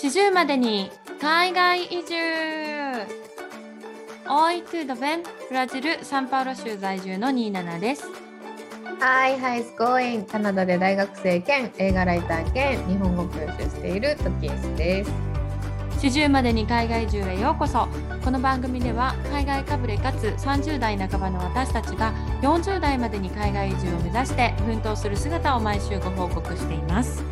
40までに海外移住 tudo bem? ブラジル・サンパウロ州在住のニーナナです。Hi, how's going? カナダで大学生兼映画ライター兼日本語教師をしているトキエスです。40までに海外移住へようこそこの番組では海外かぶれかつ30代半ばの私たちが40代までに海外移住を目指して奮闘する姿を毎週ご報告しています、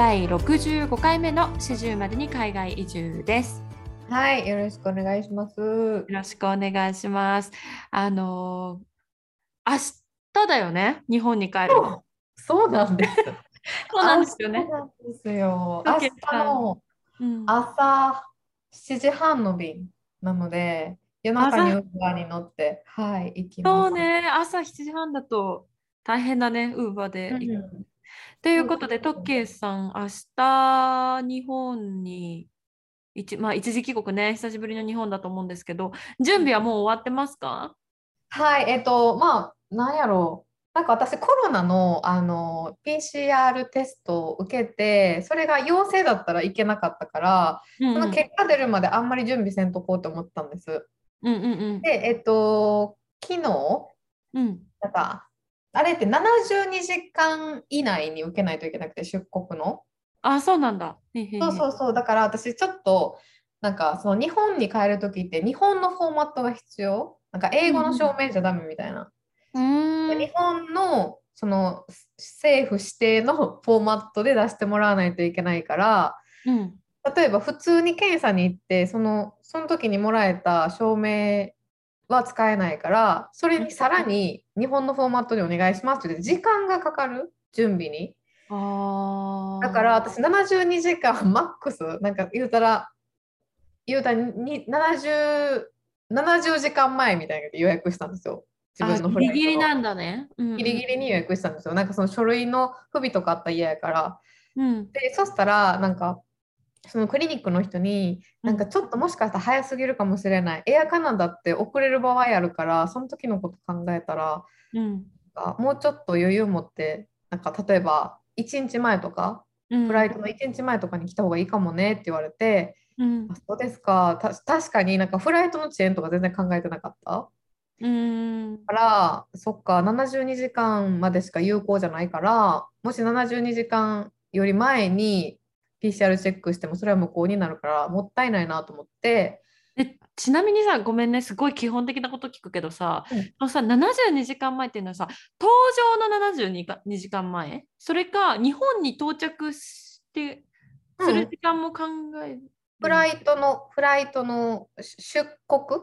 第65回目の40までに海外移住ですはい、よろしくお願いします。よろしくお願いしますあのー明日だよね？日本に帰るのそうなんです。そうなんですよねですよ。ト明日のうん朝7時半の便なので、夜中にウーバーに乗って、はい、行きます。そうね朝7時半だと大変だねウーバーでうん。ということで、トッケイさん、明日、日本に一、まあ、一時帰国ね、久しぶりの日本だと思うんですけど、準備はもう終わってますか？はい、えっと、まあ、なんやろ。う。なんか私、コロナの、あの PCR テストを受けて、それが陽性だったらいけなかったから、うんうん。その結果出るまであんまり準備せんとこうと思ったんです。うんうんうん。で、えっと、昨日、うん。なんか、あれって72時間以内に受けないといけなくて、出国の。あ、そうなんだ。そうそうそう、だから私ちょっと、なんかその日本に帰るときって日本のフォーマットが必要？なんか英語の証明じゃダメみたいな。うーん日本のその政府指定の フォーマットで出してもらわないといけないから、うん例えば普通に検査に行って、そのその時にもらえた証明は使えないから、それにさらに日本のフォーマットでお願いしますって言って時間がかかる準備に。あーだから私72時間マックスなんか言うたら言うたらに70 70時間前みたいな予約したんですよ。自分のあフライトのギリギリなんだね。うんうんギリギリに予約したんですよ。なんかその書類の不備とかあったら嫌やから。うんで、そしたらなんかそのクリニックの人になんかちょっともしかしたら早すぎるかもしれない。エアカナダって遅れる場合あるから、その時のこと考えたら、うんあもうちょっと余裕持って、なんか例えば1日前とか、うんフライトの1日前とかに来た方がいいかもねって言われて、うんあそうですか。た確かになんかフライトの遅延とか全然考えてなかった？うんから、そっか、72時間までしか有効じゃないから、もし72時間より前に PCR チェックしてもそれは無効になるから、もったいないなと思って、えちなみにさ、ごめんね、すごい基本的なこと聞くけどさ、うんさ72時間前っていうのはさ、搭乗の72か2時間前？それか、日本に到着してうんする時間も考える。フライトの、フライトの出国？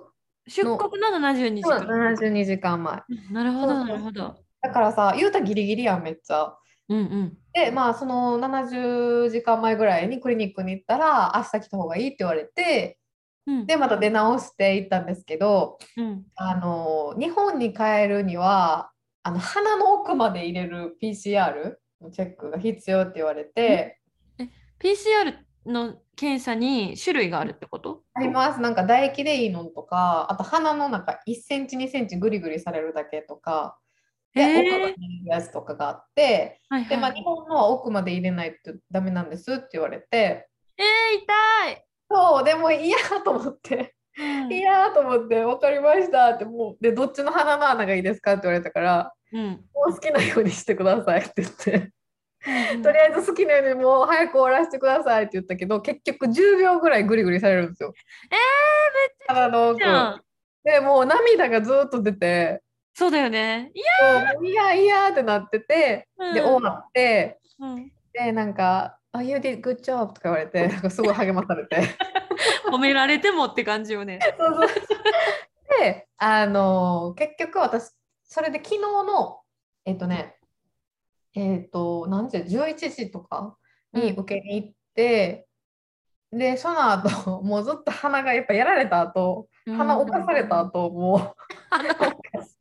出国の72時間。72時間前。うんなるほど、なるほど。だからさ、言うたらギリギリやん、めっちゃ。うんうん。で、まあ、その70時間前ぐらいにクリニックに行ったら、明日来た方がいいって言われて、うん。で、また出直して行ったんですけど、うん、あの日本に帰るにはあの鼻の奥まで入れる PCR のチェックが必要って言われて、PCR の検査に種類があるってこと？あります。なんか唾液でいいのとかあと鼻の中1センチ2センチグリグリされるだけとかで、へー。奥まで入れるやつとかがあってはいで、まあ、はい日本のは奥まで入れないとダメなんですって言われて。えー、痛い、そうでも嫌と思って。うん。いやーと思って分かりましたってもうでどっちの鼻の穴がいいですかって言われたからうん。もう好きなようにしてくださいって言って。うんとりあえず好きなようにもう早く終わらせてくださいって言ったけど結局10秒ぐらいグリグリされるんですよ。えー、めっちゃでもう涙がずっと出てそうだよね。いや、いやいやってなっててでうん。終わってうん、でなんか「あ You did good job」とか言われて なんかすごい励まされて。褒められてもって感じよね。そうそう。であの結局私それで昨日のえっとねえっと何時11時とかに受けに行って、でその後もうずっと鼻がやっぱやられた後鼻うん。侵された後も う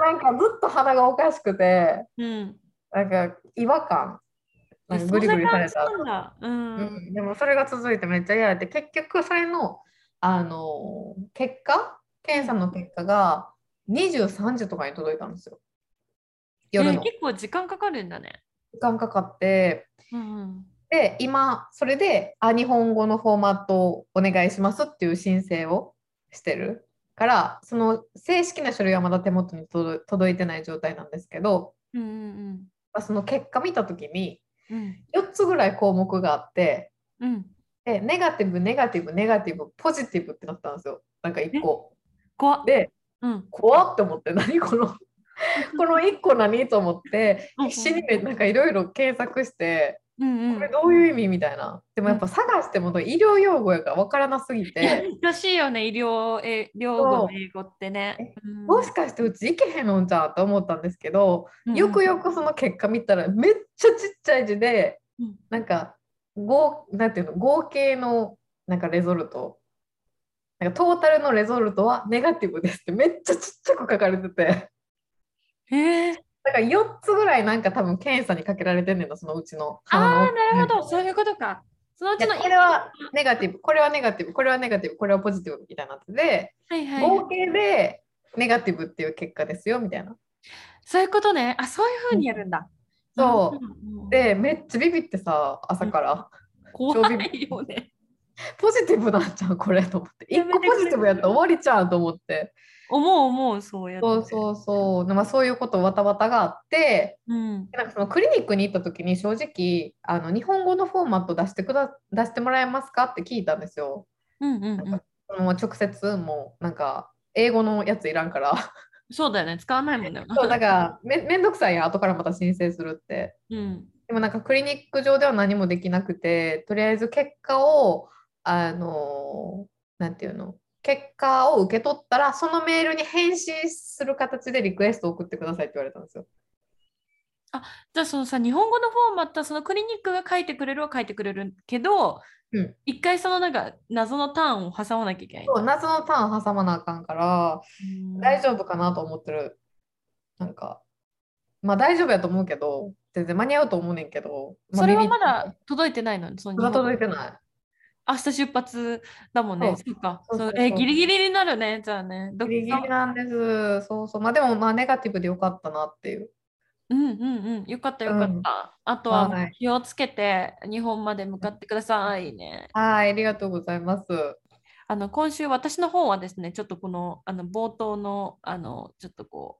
なんかずっと鼻がおかしくてうん。なんか違和感グリグリされた。うん。うん、でもそれが続いてめっちゃ嫌やって結局それの、あの結果？検査の結果が23時とかに届いたんですよ夜の。えー結構時間かかるんだね。時間かかって、うんうんで、今、それで、あ、日本語のフォーマットをお願いしますっていう申請をしてるから、その正式な書類はまだ手元に届届いてない状態なんですけど、うんうんまあその結果見たときに、うん。4つぐらい項目があって、うん。で、ネガティブ、ネガティブ、ネガティブ、ポジティブってなったんですよ。なんか1個。怖っ。で、うん。怖って思って、何この、この1個何？と思って、うん必死にねなんかいろいろ検索して、うんうん。これどういう意味みたいな。でもやっぱ探しても医療用語やから分からなすぎて、難しいよね医療え療語の英語ってね。う。ん。もしかしてうちいけへんのんじゃんと思ったんですけど、うんよくよくその結果見たらめっちゃちっちゃい字で、うん。なんか合なんていうの合計のなんかレゾルト。なんかトータルのレゾルトはネガティブですってめっちゃちっちゃく書かれてて。へえだから4つぐらいなんか多分検査にかけられてんねんなそのうちのああなるほどそういうことか。そのうちのでこれはネガティブこれはネガティブこれはネガティブこれはポジティブみたいなやつではいはい合計でネガティブっていう結果ですよみたいな。そういうことね。あそういうふうにやるんだ。そううん。でめっちゃビビってさ朝から。怖いよね。ポジティブなんちゃうこれと思って。一個ポジティブやったら終わりちゃうと思って。思う思うそうやって。そうそうそう。まあ、そういうことわたわたがあって、うん。なんかそのクリニックに行った時に正直あの日本語のフォーマット出してくだ出してもらえますかって聞いたんですよ。うんうんうん。もう直接もうなんか英語のやついらんから。そうだよね。使わないもんね。そうだからめめんどくさいやん後からまた申請するって。うん。でもなんかクリニック上では何もできなくて、とりあえず結果を、あの、なんていうの、結果を受け取ったら、そのメールに返信する形でリクエストを送ってくださいって言われたんですよ。じゃあそのさ日本語のフォーマットはそのクリニックが書いてくれるは書いてくれるけど、うん一回そのなんか謎のターンを挟まなきゃいけない。そう夏のターン挟まなあかんから、うん大丈夫かなと思ってる。なんか、まあ大丈夫やと思うけど、全然間に合うと思うねんけど、まあそれはまだ届いてないの？その届いてない。明日出発だもんね。そうか。そうえギリギリになるね。じゃあね。どギリギリなんです。そうそう。まあでも、まあネガティブでよかったなっていう。うんうんうん。よかったよかった。うんあとは気をつけて日本まで向かってくださいね。はい、ありがとうございます。あの今週私の方はですね、ちょっとこのあの冒頭のあのちょっとこ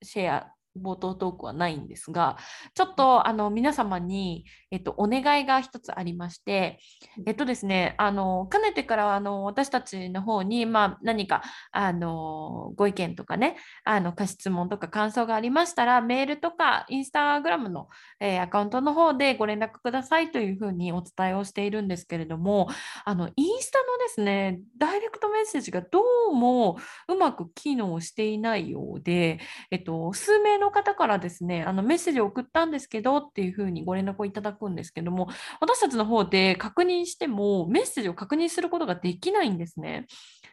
うシェア冒頭トークはないんですが、ちょっとあの皆様に、えっと、お願いが一つありまして、えっとですね、あのかねてからあの私たちの方に、まあ、何かあのご意見とかね、あのご質問とか感想がありましたら、メールとかインスタグラムの、えーアカウントの方でご連絡くださいというふうにお伝えをしているんですけれども、あのインスタのですね、ダイレクトメッセージがどうもうまく機能していないようで、えっと、数名の方からですね、あのメッセージを送ったんですけどっていうふうにご連絡をいただくんですけども、私たちの方で確認しても、メッセージを確認することができないんですね。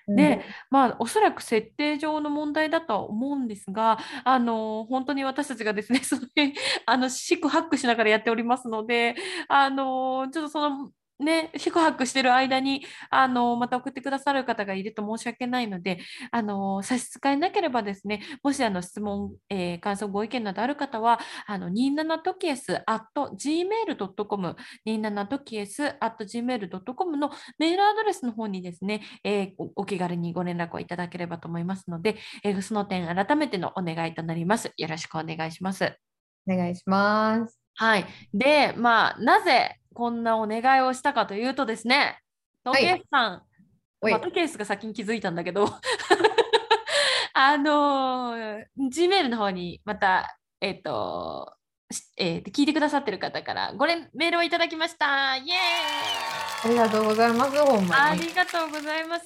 で、まあ、おそらく設定上の問題だとは思うんですが、あの本当に私たちがですね、その辺あの四苦八苦しながらやっておりますので、あのちょっとそのね、四苦八苦してる間にあのまた送ってくださる方がいると申し訳ないので、あの差し支えなければですね、もしあの質問、えー感想、ご意見などある方は、あの27トキエス at gmail.com、27トキエス at gmail.com のメールアドレスの方にですね、えーおお気軽にご連絡をいただければと思いますので、えーその点改めてのお願いとなります。よろしくお願いします。お願いします。はい。で、まあ、なぜこんなお願いをしたかというとですね、トはい。ケースさん、おい。まあ、トケースが先に気づいたんだけど、あのー、Gmail の方にまた、えっ、と、しえー聞いてくださってる方からご連メールをいただきました。イエーイありがとうございます。ほんまに。ありがとうございます。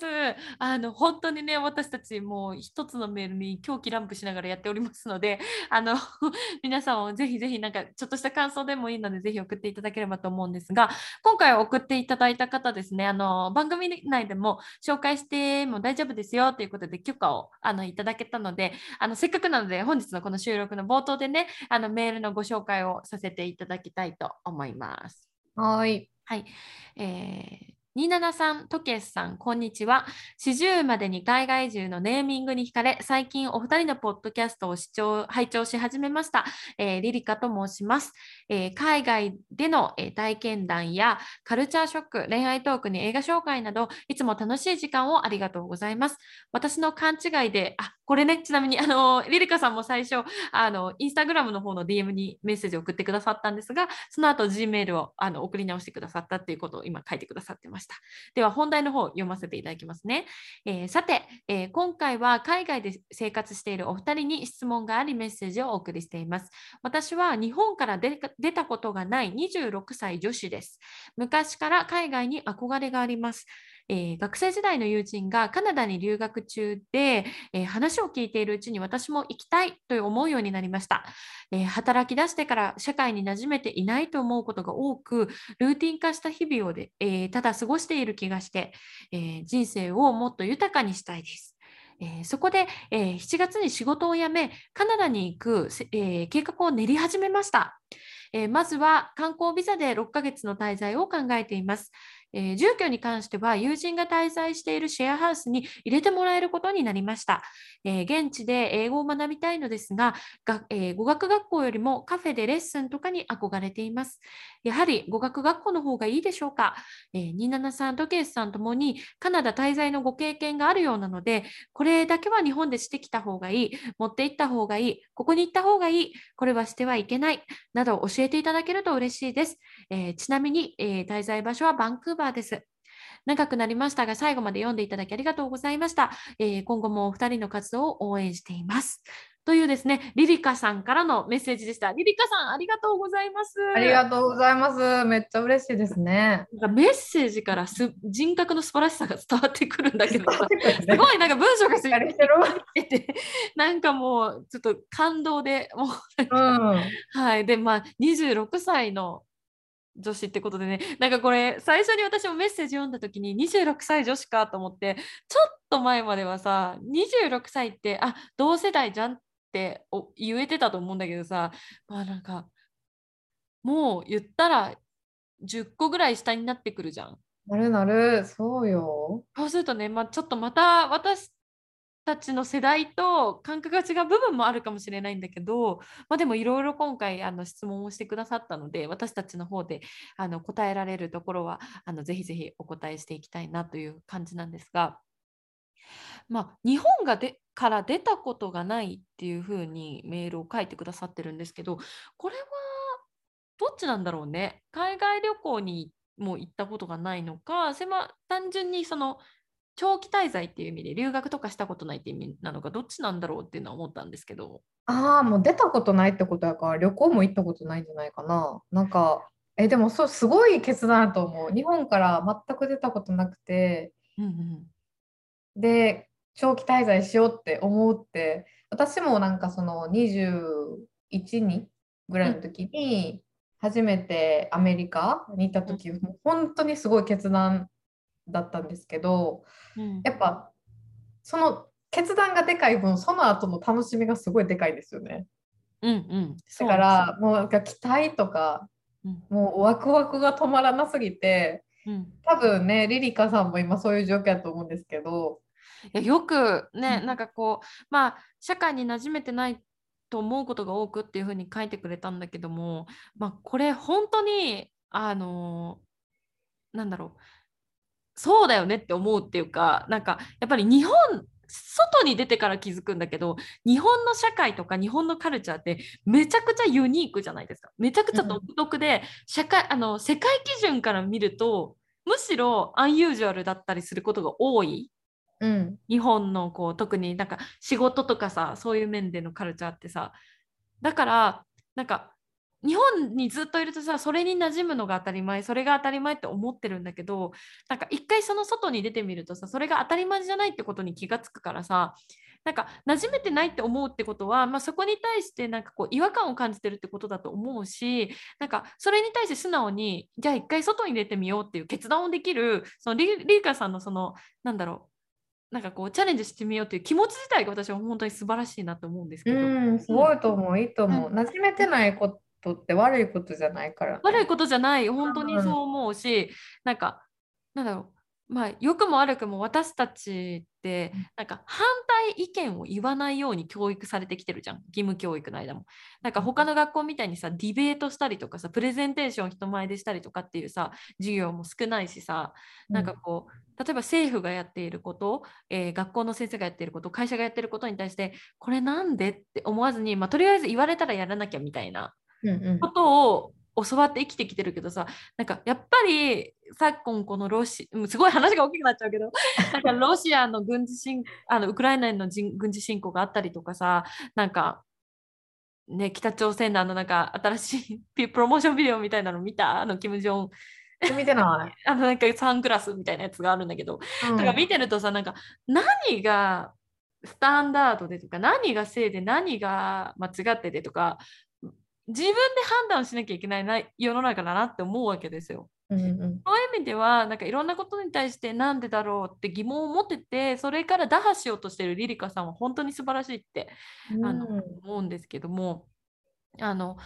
あの本当にね、私たちもう一つのメールに狂気ランプしながらやっておりますので、あの 皆さんもぜひぜひなんかちょっとした感想でもいいので、ぜひ送っていただければと思うんですが、今回送っていただいた方ですね、あの番組内でも紹介しても大丈夫ですよということで許可をあのいただけたので、あのせっかくなので本日のこの収録の冒頭でね、あのメールのご紹介をさせていただきたいと思います。はい。はい、えーニーナナさん、トケスさん、こんにちは。四十までに海外移住のネーミングに惹かれ、最近お二人のポッドキャストを視聴、拝聴し始めました。えー、リリカと申します。えー、海外での、えー、体験談やカルチャーショック、恋愛トークに映画紹介など、いつも楽しい時間をありがとうございます。私の勘違いで、あ、これね、ちなみに、あの、リリカさんも最初、あの、インスタグラムの方の DM にメッセージを送ってくださったんですが、その後 Gmail をあの送り直してくださったっていうことを今書いてくださってますした。では本題の方読ませていただきますね。えー、さて、えー、今回は海外で生活しているお二人に質問がありメッセージをお送りしています。私は日本から出たことがない26歳女子です。昔から海外に憧れがあります。えー、学生時代の友人がカナダに留学中で、えー、話を聞いているうちに私も行きたいと思うようになりました、えー、働き出してから社会に馴染めていないと思うことが多くルーティン化した日々をで、えただ過ごしている気がして、え人生をもっと豊かにしたいです。えー、そこで、えー、7月に仕事を辞めカナダに行く、えー、計画を練り始めました、えまずは観光ビザで6ヶ月の滞在を考えています。えー、住居に関しては友人が滞在しているシェアハウスに入れてもらえることになりました。えー、現地で英語を学びたいのですがが、えー、語学学校よりもカフェでレッスンとかに憧れています。やはり語学学校の方がいいでしょうか？えー、27さんとケースさんともにカナダ滞在のご経験があるようなので、これだけは日本でしてきた方がいい、持って行った方がいい、ここに行った方がいい、これはしてはいけない、など教えていただけると嬉しいです。えー、ちなみに、えー、滞在場所はバンクーバーです。長くなりましたが、最後まで読んでいただきありがとうございました。えー、今後もお二人の活動を応援しています。というですね、リリカさんからのメッセージでした。リリカさん、ありがとうございます。ありがとうございます。めっちゃ嬉しいですね。なんかメッセージからす人格の素晴らしさが伝わってくるんだけど、すごいなんか文章がすごいてなんかもうちょっと感動で、もう、うん、はい。で、まあ、26歳の女子ってことでねなんかこれ最初に私もメッセージ読んだ時に26歳女子かと思ってちょっと前まではさ26歳ってあ同世代じゃんって言えてたと思うんだけどさまあなんかもう言ったら10個ぐらい下になってくるじゃん。なるなるそうよ。そうするとね、まあ、ちょっとまた私たちの世代と感覚が違う部分もあるかもしれないんだけど、まあ、でもいろいろ今回あの質問をしてくださったので私たちの方であの答えられるところはあのぜひぜひお答えしていきたいなという感じなんですが、まあ、日本がでから出たことがないっていうふうにメールを書いてくださってるんですけどこれはどっちなんだろうね？海外旅行にも行ったことがないのかそれは単純にその長期滞在っていう意味で留学とかしたことないって意味なのかどっちなんだろうっていうのは思ったんですけど。ああもう出たことないってことやから旅行も行ったことないんじゃないかな。なんかえでもそうすごい決断だと思う。日本から全く出たことなくて、うんうん、で長期滞在しようって思うって。私もなんかその21にぐらいの時に初めてアメリカに行った時、うん、本当にすごい決断だったんですけど、うん、やっぱその決断がでかい分その後の楽しみがすごいでかいですよね。うんうん、だからもうなんか期待とか、うん、もうワクワクが止まらなすぎて、うん、多分ねリリカさんも今そういう状況だと思うんですけど。いやよくね、なんかこうまあ社会に馴染めてないと思うことが多くっていうふうに書いてくれたんだけども、まあ、これ本当にあのなんだろうそうだよねって思うっていうかなんかやっぱり日本外に出てから気づくんだけど日本の社会とか日本のカルチャーってめちゃくちゃユニークじゃないですか。めちゃくちゃ独特で、社会あの世界基準から見るとむしろアンユージュアルだったりすることが多い、うん、日本のこう特になんか仕事とかさそういう面でのカルチャーってさ。だからなんか日本にずっといるとさそれに馴染むのが当たり前それが当たり前って思ってるんだけどなんか一回その外に出てみるとさそれが当たり前じゃないってことに気がつくからさなんか馴染めてないって思うってことは、まあ、そこに対してなんかこう違和感を感じてるってことだと思うしなんかそれに対して素直にじゃあ一回外に出てみようっていう決断をできるそのリリーカさんのそのなんだろうなんかこうチャレンジしてみようっていう気持ち自体が私は本当に素晴らしいなと思うんですけど。うん、すごいと思う、いいと思う。馴染めてないこととって悪いことじゃないから、ね、悪いことじゃない。本当にそう思うし、うん、なんかなんだろう。まあ良くも悪くも私たちってうん。なんか反対意見を言わないように教育されてきてるじゃん。義務教育の間も。なんか他の学校みたいにさディベートしたりとかさプレゼンテーション人前でしたりとかっていうさ授業も少ないしさなんかこう例えば政府がやっていること、えー学校の先生がやっていること会社がやっていることに対してこれなんでって思わずに、まあ、とりあえず言われたらやらなきゃみたいなことを教わって生きてきてるけどさなんかやっぱり昨今このロシうんすごい話が大きくなっちゃうけど なんかロシアの軍事侵あのウクライナへの人軍事侵攻があったりとかさなんかね北朝鮮のあのなんか新しいピ プロモーションビデオみたいなの見た？あのキム・ジョン。見てない。あのなんかサングラスみたいなやつがあるんだけど。うん。だから見てるとさなんか何がスタンダードでとか何が正で何が間違っててとか自分で判断しなきゃいけないな世の中だなって思うわけですよ。うんうんそういう意味ではなんかいろんなことに対してなんでだろうって疑問を持っててそれから打破しようとしてるリリカさんは本当に素晴らしいってあのうん思うんですけどもあの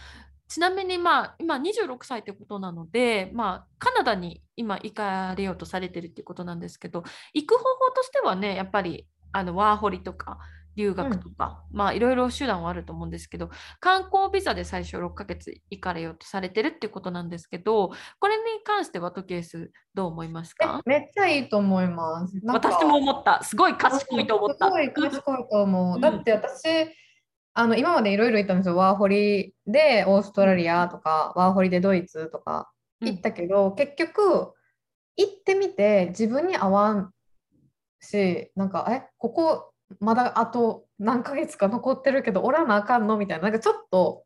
ちなみにまあ今26歳ってことなので、まあ、カナダに今行かれようとされてるっていうことなんですけど行く方法としてはねやっぱりあのワーホリとか留学とか、まあいろいろ手段はあると思うんですけど観光ビザで最初6ヶ月行かれようとされてるっていうことなんですけどこれに関してはトケースどう思いますか？えめっちゃいいと思います。私も思ったすごい賢いと思った。すごい賢いと思う。うんだって私、あの今までいろいろ行ったんですよ。ワーホリでオーストラリアとか、ワーホリでドイツとか行ったけど、結局行ってみて自分に合わんし、なんか、え、ここまだあと何ヶ月か残ってるけど、おらなあかんの？みたいな、なんかちょっと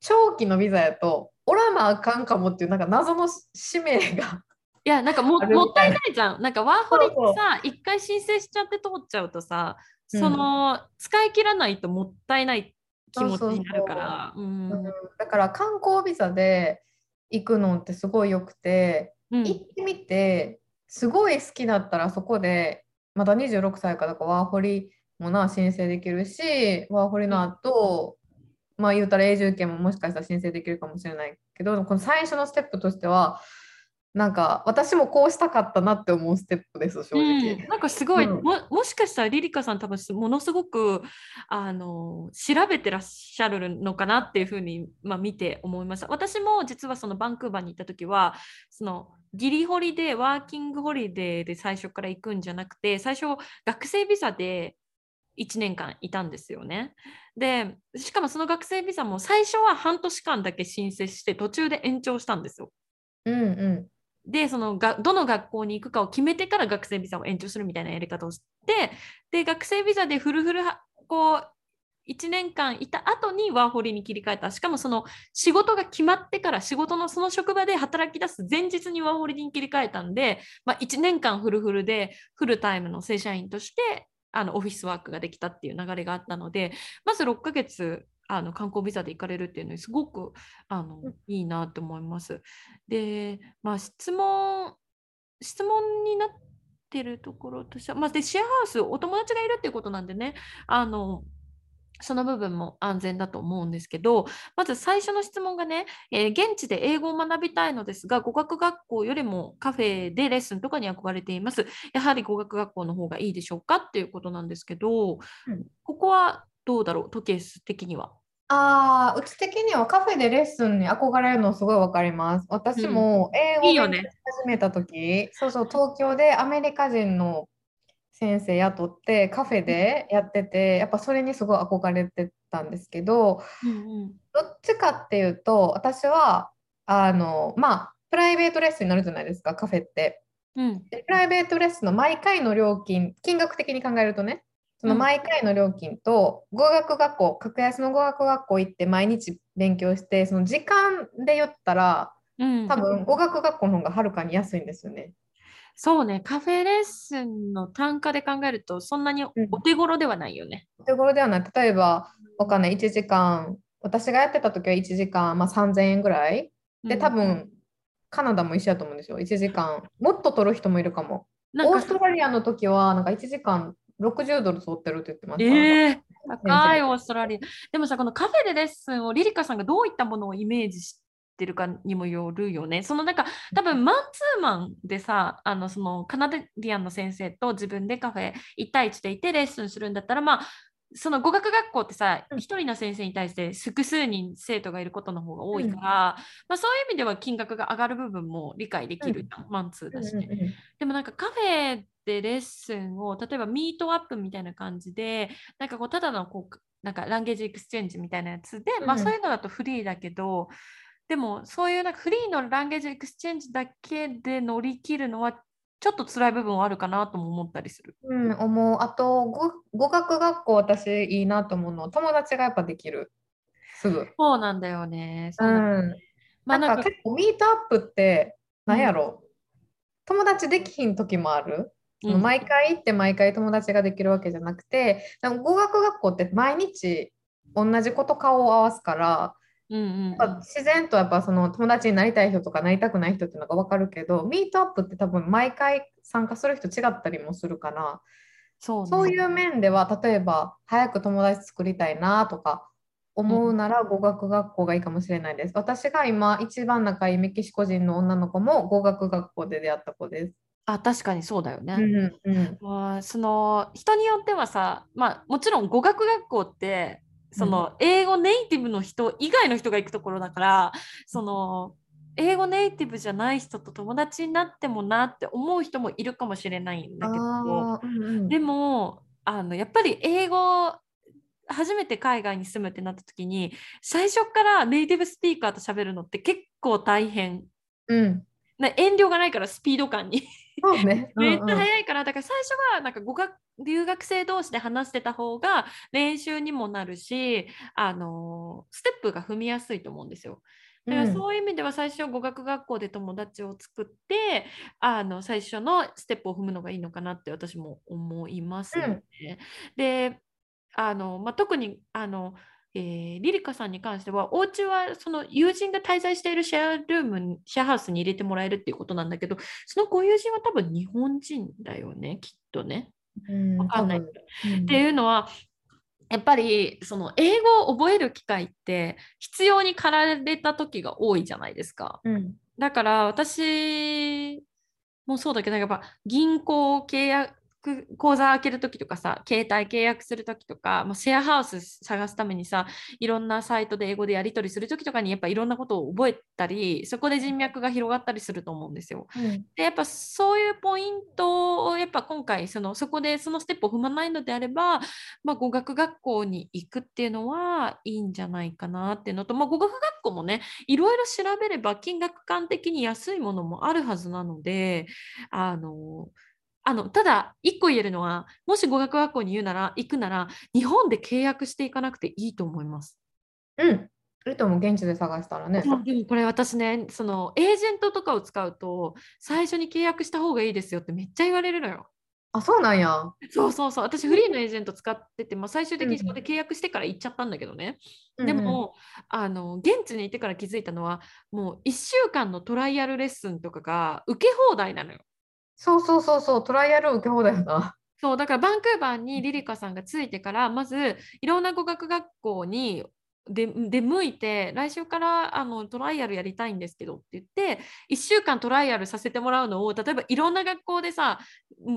長期のビザやと、おらなあかんかもっていう、なんか謎の使命が。いや、なんかももったいみないじゃん。なんかワーホリってさ、一回申請しちゃって通っちゃうとさ、うん。その使い切らないともったいない気持ちになるから。うん。だから観光ビザで行くのってすごいよくて、うん。行ってみてすごい好きだったらそこでまだ26歳からだからワーホリもな申請できるしワーホリの後、まあ言うたら永住権ももしかしたら申請できるかもしれないけどこの最初のステップとしてはなんか私もこうしたかったなって思うステップです正直。うんなんかすごい、うん。ももしかしたらリリカさん多分すものすごくあの調べてらっしゃるのかなっていうふうに、まあ、見て思いました。私も実はそのバンクーバーに行った時はそのギリホリデーワーキングホリデーで最初から行くんじゃなくて最初学生ビザで1年間いたんですよね。でしかもその学生ビザも最初は半年間だけ申請して途中で延長したんですよ。うんうんでそのがどの学校に行くかを決めてから学生ビザを延長するみたいなやり方をしてで学生ビザでフルフルはこう1年間いた後にワーホリに切り替えたしかもその仕事が決まってから仕事のその職場で働き出す前日にワーホリに切り替えたんで、まあ、1年間フルフルでフルタイムの正社員としてあのオフィスワークができたっていう流れがあったのでまず6ヶ月あの観光ビザで行かれるっていうのはすごくあのうんいいなと思います。で、まあ、質問、質問になってるところとしては、まあ、で、シェアハウス、お友達がいるっていうことなんでね、あの、その部分も安全だと思うんですけど、まず最初の質問がね、えー現地で英語を学びたいのですが、語学学校よりもカフェでレッスンとかに憧れています。やはり語学学校の方がいいでしょうかっていうことなんですけど、うんここはどうだろう、トケース的には？ああ、うち的にはカフェでレッスンに憧れるのすごいわかります。私も英語をいいよね勉強し始めたとき、そうそう、東京でアメリカ人の先生雇ってカフェでやってて、やっぱそれにすごい憧れてたんですけど、うんうん。どっちかっていうと、私は、あの、まあ、プライベートレッスンになるじゃないですか、カフェって。うん。でプライベートレッスンの毎回の料金、金額的に考えるとね、そのうん。毎回の料金と語学学校、格安の語学学校行って毎日勉強して、その時間で言ったら、うん。多分語学学校の方がはるかに安いんですよね。そうね、カフェレッスンの単価で考えると、そんなにお手頃ではないよね。ところではない、例えば、わかんない、1時間、私がやってた時は1時間、まあ、3000円ぐらい。で、うん多分、カナダも一緒だと思うんですよ。1時間、もっと取る人もいるかも。かオーストラリアの時は、なんか1時間60ドル取ってるって言ってました。ええ高い生オーストラリア。でもさ、このカフェでレッスンをリリカさんがどういったものをイメージしってるかにもよるよね。そのなんか多分マンツーマンでさあのそのカナディアンの先生と自分でカフェ1対1でいてレッスンするんだったらまあその語学学校ってさ、うん。一人の先生に対して複数人生徒がいることの方が多いから、まあ、そういう意味では金額が上がる部分も理解できるじゃん、マンツーだしね。でもなんかカフェでレッスンを例えば meetup みたいな感じでなんかこうただのこうなんか language exchange みたいなやつで、まあうん。そういうのだとフリーだけどでもそういうなんかフリーの language exchange だけで乗り切るのはちょっと辛い部分はあるかなとも思ったりする。うん、思う。あと語、語学学校私いいなと思うのは友達がやっぱできる。すぐ。そうなんだよね。そうん。まあなんか結構ミートアップって何やろ友達できひん時もある。うん毎回行って毎回友達ができるわけじゃなくて、でも語学学校って毎日同じ子と顔を合わすから、うんうん自然とやっぱその友達になりたい人とかなりたくない人っていうのが分かるけど、ミートアップって多分毎回参加する人違ったりもするから、そうねそういう面では例えば早く友達作りたいなとか思うなら語学学校がいいかもしれないです。私が今一番仲いいメキシコ人の女の子も語学学校で出会った子です。あ確かにそうだよね。うんうんまあその人によってはさ、まあ、もちろん語学学校ってその英語ネイティブの人以外の人が行くところだからその英語ネイティブじゃない人と友達になってもなって思う人もいるかもしれないんだけど。うんうん。でもあのやっぱり英語初めて海外に住むってなった時に最初からネイティブスピーカーと喋るのって結構大変。うん。な遠慮がないからスピード感にそうね。めっちゃうんうん早いから、だから最初はなんか語学留学生同士で話してた方が練習にもなるし、あのステップが踏みやすいと思うんですよ。だからうんそういう意味では最初語学学校で友達を作ってあの最初のステップを踏むのがいいのかなって私も思いますよね。であの、まあ、特にあの、えーリリカさんに関してはお家はその友人が滞在しているシェアルームにシェアハウスに入れてもらえるっていうことなんだけどそのご友人は多分日本人だよねきっとね。うんわかんないうんっていうのはやっぱりその英語を覚える機会って必要に駆られた時が多いじゃないですか。うんだから私もそうだけどやっぱ銀行契約口座開ける時とかさ携帯契約する時とか、まあ、シェアハウス探すためにさいろんなサイトで英語でやり取りする時とかにやっぱいろんなことを覚えたりそこで人脈が広がったりすると思うんですよ。うんでやっぱそういうポイントをやっぱ今回そのそこでそのステップを踏まないのであれば、まあ、語学学校に行くっていうのはいいんじゃないかなっていうのと、まあ、語学学校もねいろいろ調べれば金額感的に安いものもあるはずなのであのあのただ一個言えるのはもし語学学校に言うなら行くなら日本で契約していかなくていいと思います。うん。いいとも現地で探したらね。そうでもこれ私ねそのエージェントとかを使うと最初に契約した方がいいですよってめっちゃ言われるのよ。あ、そうなんや。そうそうそう私フリーのエージェント使ってて、まあ、最終的にそこで契約してから行っちゃったんだけどね、でも、あの現地にいてから気づいたのはもう1週間のトライアルレッスンとかが受け放題なのよ。そうそうそうそう、トライアル受け放題よな。そうだからバンクーバーにリリカさんがついてからまずいろんな語学学校にで出向いて来週からあのトライアルやりたいんですけどって言って1週間トライアルさせてもらうのを例えばいろんな学校でさ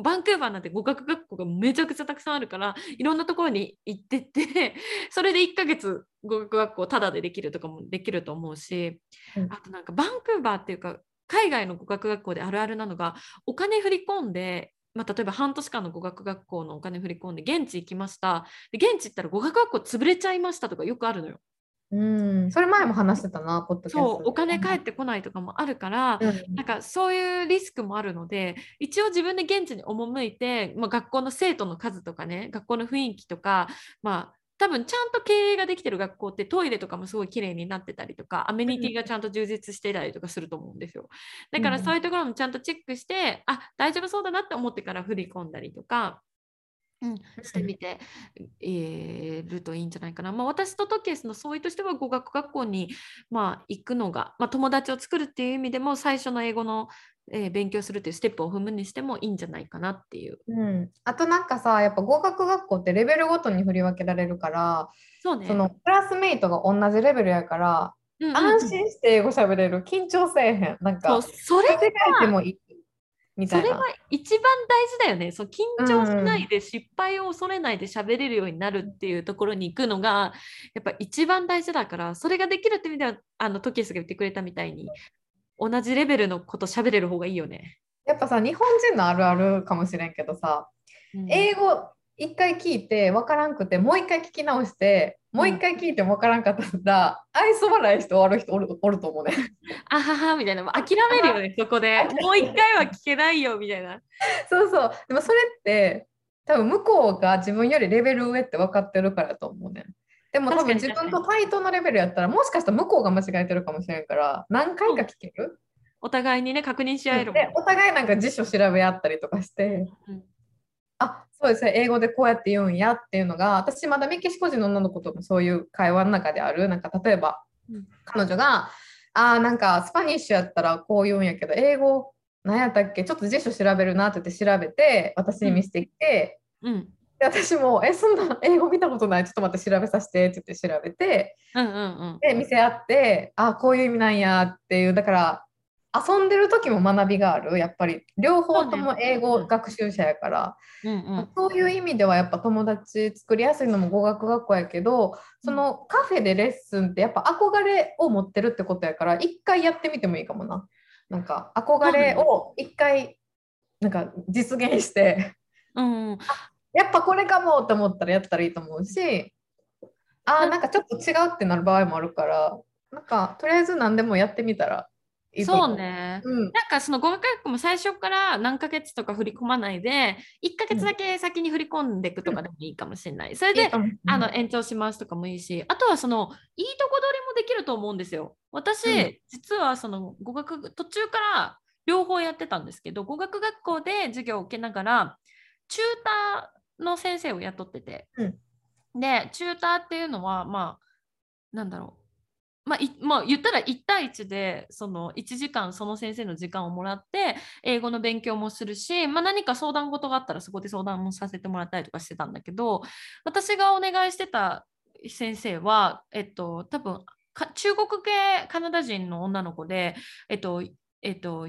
バンクーバーなんて語学学校がめちゃくちゃたくさんあるからいろんなところに行ってって それで1ヶ月語学学校タダでできるとかもできると思うし、うんあとなんかバンクーバーっていうか海外の語学学校であるあるなのがお金振り込んで、まあ、例えば半年間の語学学校のお金振り込んで現地行きましたで現地行ったら語学学校潰れちゃいましたとかよくあるのよ。うん。それ前も話してたな、ポッドキャストでそうお金返ってこないとかもあるから、うんなんかそういうリスクもあるので一応自分で現地に赴いて、まあ、学校の生徒の数とかね学校の雰囲気とかまあ多分ちゃんと経営ができてる学校ってトイレとかもすごい綺麗になってたりとかアメニティがちゃんと充実してたりとかすると思うんですよ。だからうんそういうところもちゃんとチェックして、あ大丈夫そうだなって思ってから振り込んだりとか、うん、してみて、えーるといいんじゃないかな。まあ、私とトケースの相違としては語学学校に、まあ、行くのが、まあ、友達を作るっていう意味でも最初の英語の、えー勉強するっていうステップを踏むにしてもいいんじゃないかなっていう。うん、あとなんかさ、やっぱ語学学校ってレベルごとに振り分けられるから、そうね。そのクラスメイトが同じレベルやから、うんうん安心して英語喋れる。緊張せえへん。なんか、それ間違えてもいい。みたいなそれが。一番大事だよね。そう緊張しないで失敗を恐れないで喋れるようになるっていうところに行くのがやっぱ一番大事だからそれができるって意味ではあのトキエスが言ってくれたみたいに同じレベルのこと喋れる方がいいよね。やっぱさ、日本人のあるあるかもしれんけどさ、うん英語一回聞いて分からんくて、もう一回聞き直して、もう一回聞いても分からんかったら、愛想笑いして終わる人おる おると思うね。あははみたいなもう諦めるよねそこでもう一回は聞けないよみたいな。そうそう。でもそれって、多分向こうが自分よりレベル上って分かってるからだと思うね。でも多分自分と対等のレベルやったら、もしかしたら向こうが間違えてるかもしれんから、何回か聞ける？お互いにね確認し合えるで、お互いなんか辞書調べ合ったりとかして、うん。あそうです。ね、英語でこうやって言うんやっていうのが、私まだメキシコ人の女の子ともそういう会話の中である、なんか例えば、うん。彼女が、あーなんかスパニッシュやったらこう言うんやけど、英語何やったっけ？ちょっと辞書調べるなって言って調べて、私に見せてきて、うんで私も、え、そんな英語見たことない、ちょっと待って調べさせてって言って調べて、うんうんうん。で、見せ合って、あ、こういう意味なんやっていう、だから、遊んでる時も学びがある、やっぱり、両方とも英語学習者やから、うんうん。そういう意味ではやっぱ友達作りやすいのも語学学校やけど、そのカフェでレッスンってやっぱ憧れを持ってるってことやから、一回やってみてもいいかもな。なんか憧れを一回なんか実現して、うんうんやっぱこれかもって思ったらやったらいいと思うし、あーなんかちょっと違うってなる場合もあるから、なんかとりあえず何でもやってみたらいいそう。ね。うん。なんかその語学学校も最初から何ヶ月とか振り込まないで1ヶ月だけ先に振り込んでいくとかでもいいかもしれない。それでうあの延長しますとかもいいし、あとはそのいいとこ取りもできると思うんですよ。私、うん実はその語学途中から両方やってたんですけど、語学学校で授業を受けながらチューターの先生を雇ってて、でチューターっていうのはまあなんだろう。まあ、いまあ、言ったら1対1でその1時間その先生の時間をもらって英語の勉強もするし、まあ、何か相談事があったらそこで相談もさせてもらったりとかしてたんだけど私がお願いしてた先生は、えっと、多分か中国系カナダ人の女の子で、えっとえっと、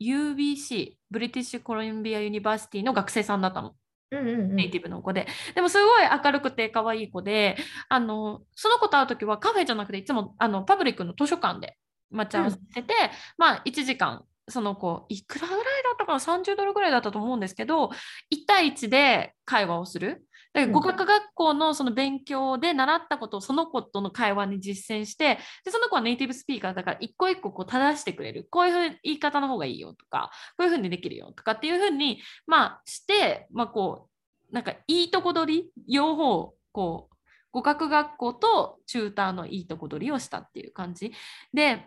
UBC British Columbia University の学生さんだったの。うんうんうんネイティブの子で。でもすごい明るくて可愛い子で、あの、その子と会うときはカフェじゃなくていつもあのパブリックの図書館で待ち合わせてて、まあ1時間、その子、いくらぐらいだったかな ?30 ドルぐらいだったと思うんですけど、1対1で会話をする。だからうん語学学校のその勉強で習ったことをその子との会話に実践して、でその子はネイティブスピーカーだから一個一個こう正してくれる。こういうふう言い方の方がいいよとか、こういうふうにできるよとかっていうふうに、まあして、まあこう、なんかいいとこ取り、両方、こう、語学学校とチューターのいいとこ取りをしたっていう感じ。で、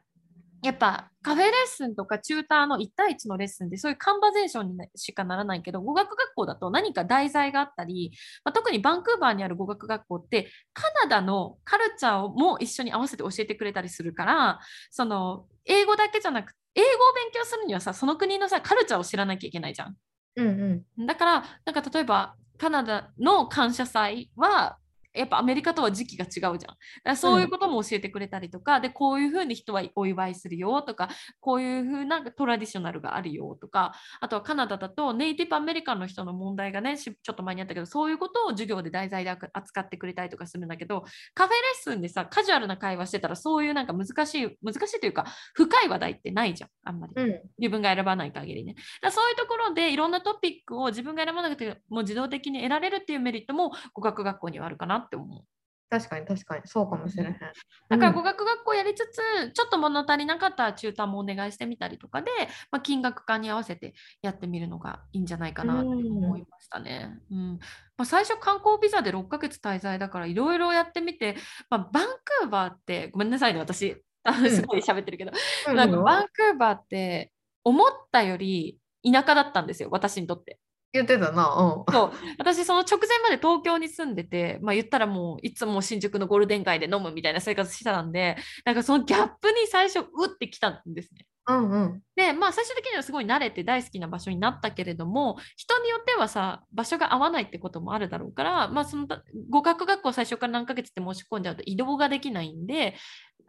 やっぱカフェレッスンとかチューターの1対1のレッスンでそういうカンバゼーションにしかならないけど語学学校だと何か題材があったり、まあ、特にバンクーバーにある語学学校ってカナダのカルチャーも一緒に合わせて教えてくれたりするからその英語だけじゃなく英語を勉強するにはさその国のさカルチャーを知らなきゃいけないじゃん。うんうんだからなんか例えばカナダの感謝祭はやっぱアメリカとは時期が違うじゃん。だからそういうことも教えてくれたりとか、でこういうふうに人はお祝いするよとかこういうふうなトラディショナルがあるよとかあとはカナダだとネイティブアメリカンの人の問題がねしちょっと前にあったけどそういうことを授業で題材で扱ってくれたりとかするんだけどカフェレッスンでさカジュアルな会話してたらそういうなんか難しい難しいというか深い話題ってないじゃんあんまり。うん自分が選ばない限りね。だからそういうところでいろんなトピックを自分が選ばなくても自動的に得られるっていうメリットも語学学校にはあるかなって思う。確かに確かにそうかもしれへん。だからうん語学学校やりつつ、ちょっと物足りなかったら中途もお願いしてみたりとかで、まあ、金額化に合わせてやってみるのがいいんじゃないかなって思いましたね。うんまあ、最初観光ビザで6ヶ月滞在だからいろいろやってみて、まあ、バンクーバーってごめんなさいね私すごい喋ってるけど、うんなんかバンクーバーって思ったより田舎だったんですよ私にとって。言ってたな。うんそう私その直前まで東京に住んでて、まあ、言ったらもういつも新宿のゴールデン街で飲むみたいな生活してたんでなんかそのギャップに最初打ってきたんですね。うんうん。でまあ最終的にはすごい慣れて大好きな場所になったけれども人によってはさ場所が合わないってこともあるだろうから、まあ、その語学学校最初から何ヶ月って申し込んじゃうと移動ができないんで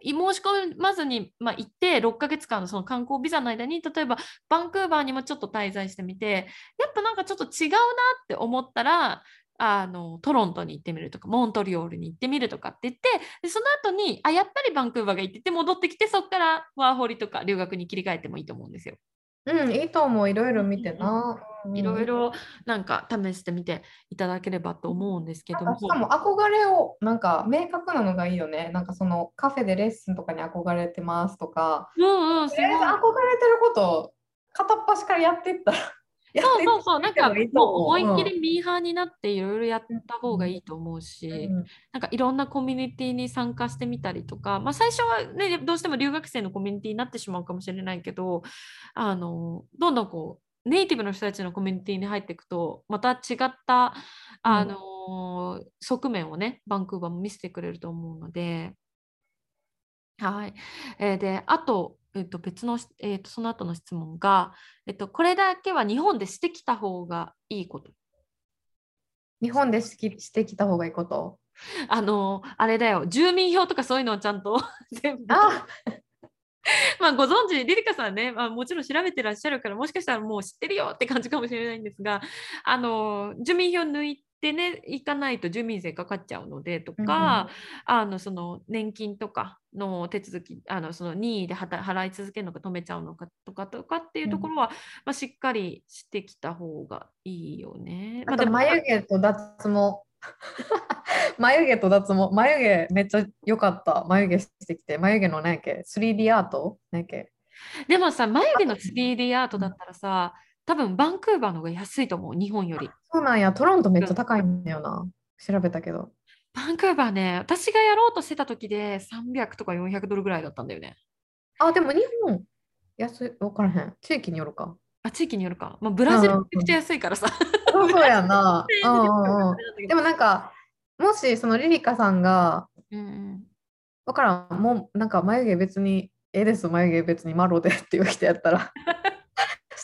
申し込まずに、まあ、行って6ヶ月間のその観光ビザの間に例えばバンクーバーにもちょっと滞在してみてやっぱなんかちょっと違うなって思ったらあのトロントに行ってみるとかモントリオールに行ってみるとかって言ってでその後にあやっぱりバンクーバーが行ってて戻ってきてそこからワーホリとか留学に切り替えてもいいと思うんですよ。うん、いいと思う。いろいろ見てな。いろいろ。ろなんか試してみていただければと思うんですけども。しかも憧れをなんか明確なのがいいよね。なんかそのカフェでレッスンとかに憧れてますとか、うんうん、憧れてることを片っ端からやっていったら、そうそうそう、なんかもうと思いっきりミーハーになっていろいろやった方がいいと思うし、うん。なんかいろんなコミュニティに参加してみたりとか、まあ、最初はね、どうしても留学生のコミュニティになってしまうかもしれないけど、あのどんどんこう、ネイティブの人たちのコミュニティに入っていくと、また違った、あの側面をね、バンクーバーも見せてくれると思うので、はい。えーで、あと、えっと、別のし、えっと、その後の質問が、えっと、これだけは日本でしてきた方がいいこと。日本でしきしてきた方がいいこと？あの、あれだよ、住民票とかそういうのをちゃんと 全部。あ、まあ、ご存知、リリカさんね、まあ、もちろん調べてらっしゃるから、もしかしたらもう知ってるよって感じかもしれないんですが、あの、住民票抜いてね、行かないと住民税かかっちゃうのでとか、あの、その年金とかの手続き、あの、その任意で働払い続けるのか止めちゃうのかとかとかっていうところは、まあ、しっかりしてきた方がいいよね。まあとでも眉毛と脱毛。眉毛と脱毛。眉毛めっちゃ良かった。眉毛してきて。眉毛の何やっけ ?3D アート？何やっけ？でもさ、眉毛の 3D アートだったらさ、多分バンクーバーの方が安いと思う、日本より。そうなんや。トロントめっちゃ高いんだよな。調べたけど。バンクーバーね、私がやろうとしてた時で300とか400ドルぐらいだったんだよね。あ、でも日本、安い、分からへん。地域によるか。あ、地域によるか。まあ、ブラジルめちゃくちゃ安いからさ。そうそうやな。うんうんうん。ででもなんか、もしそのリリカさんが、うんうん、わからん、もうなんか眉毛別に、ええです、眉毛別にマロでっていう人やったら、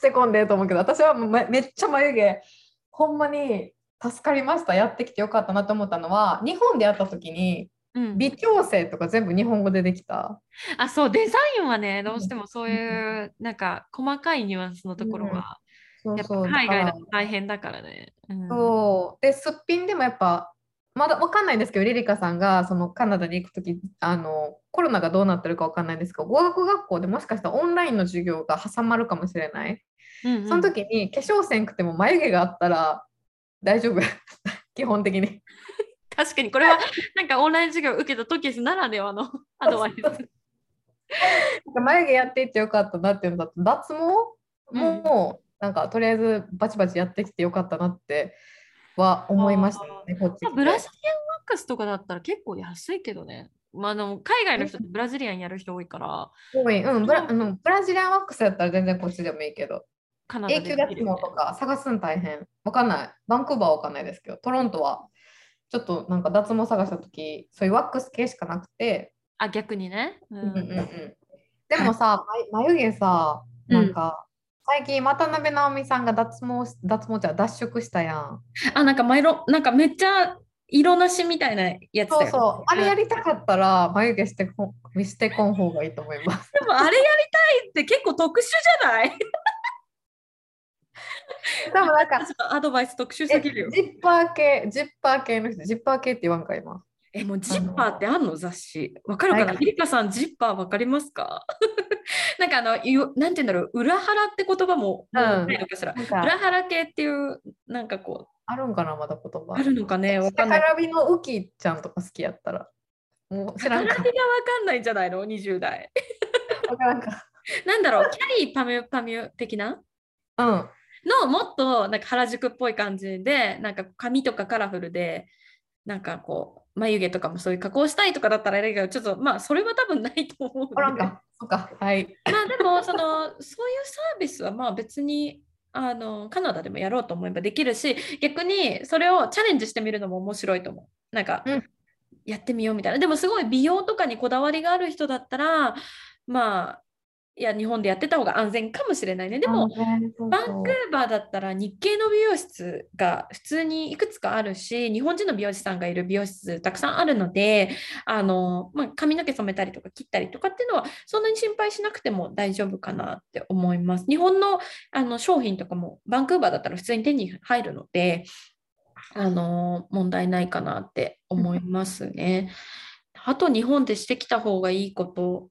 してこんでと思うけど、私はめめっちゃ眉毛、ほんまに助かりました。やってきてよかったなと思ったのは、日本でやった時に、うん微調整とか全部日本語でできた。あ、そう、デザインはね、どうしてもそういう、なんか、細かいニュアンスのところは、やっぱそうそう。海外だと大変だからね。うんらそう。で、すっぴんでもやっぱ、まだわかんないんですけど、リリカさんがそのカナダに行く時あのコロナがどうなってるかわかんないんですけど、語学学校でもしかしたらオンラインの授業が挟まるかもしれない。うんうん。その時に化粧せんくても眉毛があったら大丈夫。基本的に。確かに。これはなんかオンライン授業を受けた時ならではの アドバイス。眉毛やっていってよかったなっていうのだと、脱毛うん。も、なんかとりあえずバチバチやってきてよかったなっては思いましたね、こっちブラジリアンワックスとかだったら結構安いけどね。まあ、あの海外の人ってブラジリアンやる人多いから、多い。うんブラあのブラジリアンワックスやったら全然こっちでもいいけど、カナダ永久脱毛とか探すの大変。わかんない。バンクーバーはわかんないですけど、トロントはちょっとなんか脱毛探したとき、そういうワックス系しかなくて、あ、逆にね。ううんうんうんでもさ、ま眉毛さ、なんか、最近渡辺直美さんが脱毛し、脱毛じゃ脱色したやん。あ、なんかマイロ、なんかめっちゃ色なしみたいなやつ。そうそう、あれやりたかったら眉毛してこんしてこん方がいいと思います。でもあれやりたいって結構特殊じゃない？多分なんか、アドバイス特殊えすぎるよ。ジッパー系、ジッパー系の人、ジッパー系って言わんか、今。え、もうジッパーってあんの？雑誌。わかるかな？ないリリカさん、ジッパーわかりますか？なんかあの、ゆなんて言うんだろう、裏腹って言葉もうんないのかしら。裏腹系っていう、なんかこう、あるんかな、まだ言葉。あるのかね、わか下んない。からびのウキちゃんとか好きやったら。もう知らんか。並びがわかんないんじゃないの ?20 代。わからんか。なんだろう、キャリーパミュパミュ的な？うん。のもっとなんか原宿っぽい感じで、なんか髪とかカラフルで、なんかこう、眉毛とかもそういう加工したいとかだったらあれだけど、ちょっとまあ、それは多分ないと思うんで。わからんか。そっか。はい。まあでもそのそういうサービスはまあ別にあのカナダでもやろうと思えばできるし逆にそれをチャレンジしてみるのも面白いと思う。なんか、うんやってみようみたいな。でもすごい美容とかにこだわりがある人だったらまあいや日本でやってた方が安全かもしれないね。でもバンクーバーだったら日系の美容室が普通にいくつかあるし日本人の美容師さんがいる美容室たくさんあるのであの、まあ、髪の毛染めたりとか切ったりとかっていうのはそんなに心配しなくても大丈夫かなって思います。日本のあの商品とかもバンクーバーだったら普通に手に入るのであの問題ないかなって思いますね。あと日本でしてきた方がいいこと。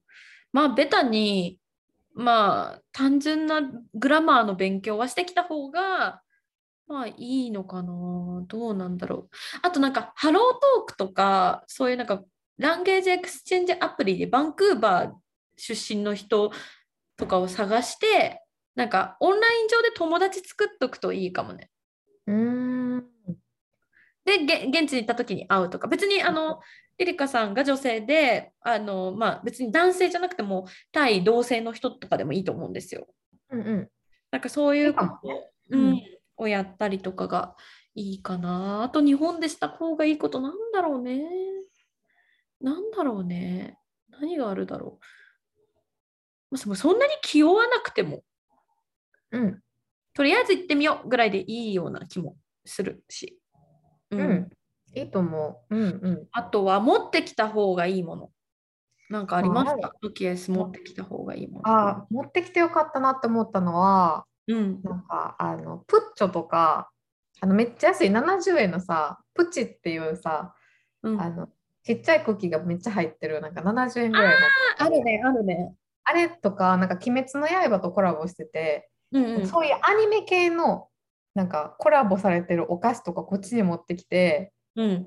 まあベタにまあ単純なグラマーの勉強はしてきた方がまあいいのかな。どうなんだろう。あとなんか HelloTalk とかそういうなんか language exchange アプリでバンクーバー出身の人とかを探してなんかオンライン上で友達作っとくといいかもね。うん。で現地に行った時に会うとか別にあのリリカさんが女性であの、まあ、別に男性じゃなくても対同性の人とかでもいいと思うんですよ。うんうん、なんかそういうこと、ね、うん、をやったりとかがいいかな。あと日本でした方がいいことなんだろうね。なんだろうね。何があるだろう。そんなに気負わなくても、うん、とりあえず行ってみようぐらいでいいような気もするし。うん、うん。いいと思う。うんうん、あとは持ってきた方がいいもの。なんかありますか？トキエス持ってきた方がいいもの。あ持ってきてよかったなって思ったのは、うん、なんかあのプッチョとかあのめっちゃ安い70円のさプチっていうさ、うん、あのちっちゃいクッキーがめっちゃ入ってるなんか70円ぐらいのあるねあるね。あれとかなんか「鬼滅の刃」とコラボしてて、うんうん、そういうアニメ系のなんかコラボされてるお菓子とかこっちに持ってきてうん、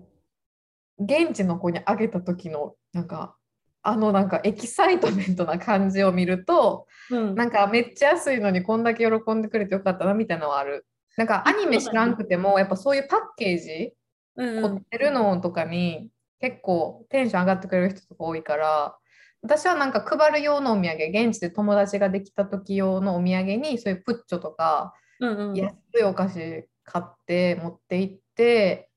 現地の子にあげた時のなんかあのなんかエキサイトメントな感じを見ると、うん、なんかめっちゃ安いのにこんだけ喜んでくれてよかったなみたいなのはある。なんかアニメ知らんくてもやっぱそういうパッケージ凝ってるのとかに結構テンション上がってくれる人とか多いから私はなんか配る用のお土産現地で友達ができた時用のお土産にそういうプッチョとか、うんうん、安いお菓子買って持って行って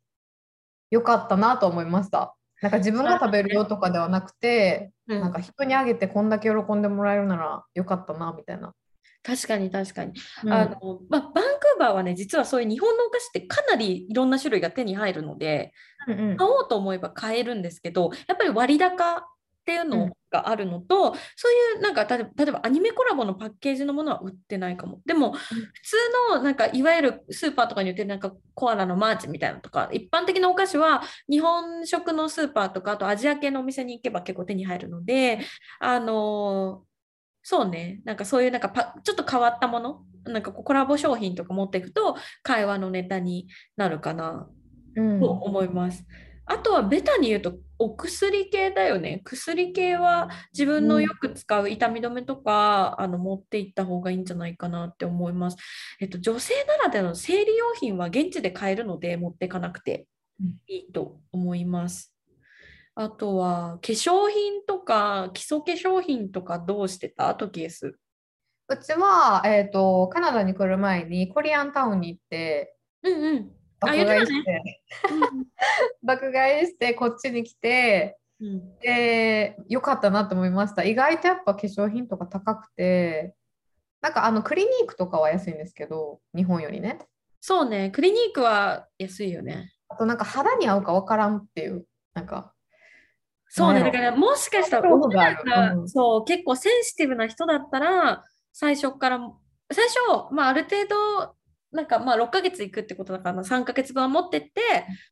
良かったなと思いました。なんか自分が食べるよとかではなくて、うん、なんか人にあげてこんだけ喜んでもらえるならよかったなみたいな。確かに確かに。うん、あのまあ、バンクーバーはね実はそういう日本のお菓子ってかなりいろんな種類が手に入るので、うんうん、買おうと思えば買えるんですけどやっぱり割高っていうのがあるのと、うん、そういうなんか例えばアニメコラボのパッケージのものは売ってないかも。でも、普通のなんかいわゆるスーパーとかに売ってるなんかコアラのマーチみたいなとか一般的なお菓子は日本食のスーパーとかあとアジア系のお店に行けば結構手に入るのであのそうね。なんかそういうなんかパちょっと変わったものなんかコラボ商品とか持っていくと会話のネタになるかなと思います。うん、あとはベタに言うとお薬系だよね。薬系は自分のよく使う痛み止めとか、うん、あの持っていった方がいいんじゃないかなって思います。えっと、女性ならではの生理用品は現地で買えるので持っていかなくていいと思います。うん、あとは化粧品とか基礎化粧品とかどうしてた？トキエス。うちは、えーと、カナダに来る前にコリアンタウンに行って、うんうん、爆買いして、ね、爆買いしてこっちに来て、うん、でよかったなと思いました。意外とやっぱ化粧品とか高くてなんかあのクリニークとかは安いんですけど日本よりね。そうね。クリニークは安いよね。あとなんか肌に合うか分からんっていうなんか。そうね。だからもしかしたら、うん、そう結構センシティブな人だったら最初から最初、まあ、ある程度なんかまあ6ヶ月行くってことだから3ヶ月分は持ってって、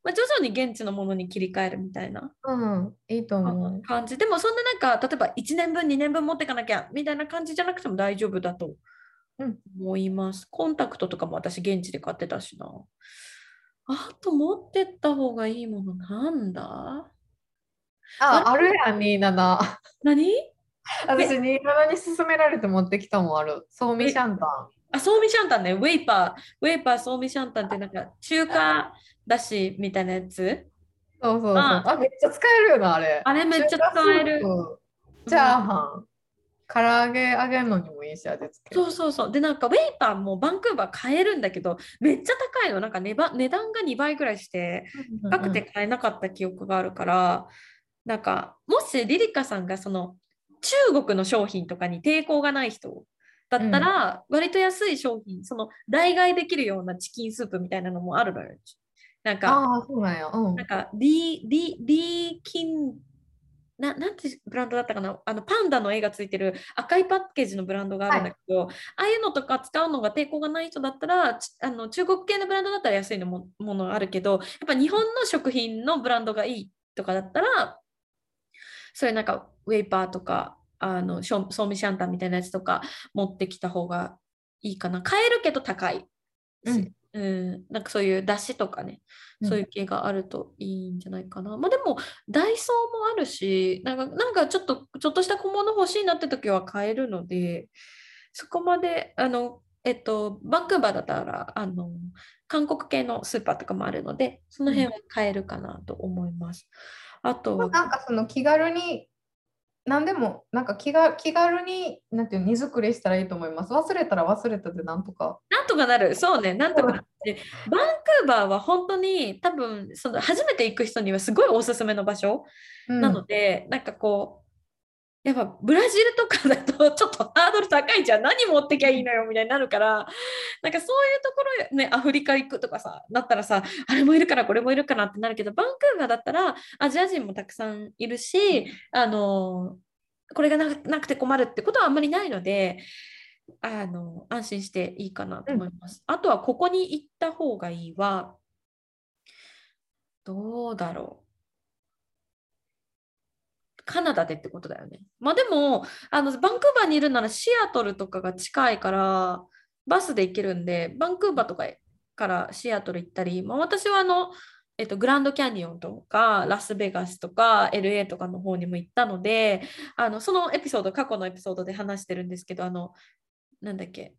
まあ、徐々に現地のものに切り替えるみたいな、うん、いいと思う。感じ。でもそんななんか例えば1年分2年分持っていかなきゃみたいな感じじゃなくても大丈夫だと思います、うん、コンタクトとかも私現地で買ってたしな。あと持ってった方がいいものなんだ？ああるやん27何？私27に勧められて持ってきたもんある。ソーミシャンタンあ、ソーミシャンタンね。ウェイパー。ウェイパー、ソーミシャンタンってなんか中華だしみたいなやつ？そうそうそう。ああ、めっちゃ使えるよな、あれ。あれめっちゃ使える。チャーハン。唐揚げ揚げるのにもいいし、味付け。そうそうそう。で、なんかウェイパーもバンクーバー買えるんだけど、めっちゃ高いの。なんか値値段が2倍ぐらいして、高くて買えなかった記憶があるから、なんか、もしリリカさんがその中国の商品とかに抵抗がない人だったら、割と安い商品、その代替できるようなチキンスープみたいなのもあるのよ。なんか、ああ、そうなんや。うんな。んか、リー、リー、リーキン、ななんてブランドだったかな？あのパンダの絵がついてる赤いパッケージのブランドがあるんだけど、ああいうのとか使うのが抵抗がない人だったらちあの中国系のブランドだったら安いのもものあるけどやっぱ日本の食品のブランドがいいとかだったらそういうなんかウェイパーとかあのショソーミシャンタンみたいなやつとか持ってきた方がいいかな。買えるけど高い。し、うん。うん、なんかそういう出汁とかね、うん。そういう系があるといいんじゃないかな。まあでも、ダイソーもあるし、なんかなんかちょっと、ちょっとした小物欲しいなって時は買えるので、そこまで、あの、えっと、バンクーバーだったら、あの、韓国系のスーパーとかもあるので、その辺は買えるかなと思います。あとは、なんかその気軽に、何でも、なんか気が気軽に、なんていうの、荷造りしたらいいと思います。忘れたら忘れたでなんとか。なんとかなる、そうね、なんとかなって。バンクーバーは本当に多分その初めて行く人にはすごいおすすめの場所うんなので、なんかこう、やっぱブラジルとかだとちょっとハードル高いじゃん、何持ってきゃいいのよみたいになるから、なんかそういうところね、アフリカ行くとかさ、だったらさ、あれもいるからこれもいるからってなるけど、バンクーバーだったらアジア人もたくさんいるし、あの、これがななくて困るってことはあんまりないので、あの安心していいかなと思います。あとはここに行った方がいいは、どうだろう。カナダでってことだよね。まあでも、あのバンクーバーにいるならシアトルとかが近いから、バスで行けるんで、バンクーバーとかからシアトル行ったり、まあ、私はあの、えっと、グランドキャニオンとかラスベガスとか LA とかの方にも行ったのであのそのエピソード過去のエピソードで話してるんですけどあのなんだっけ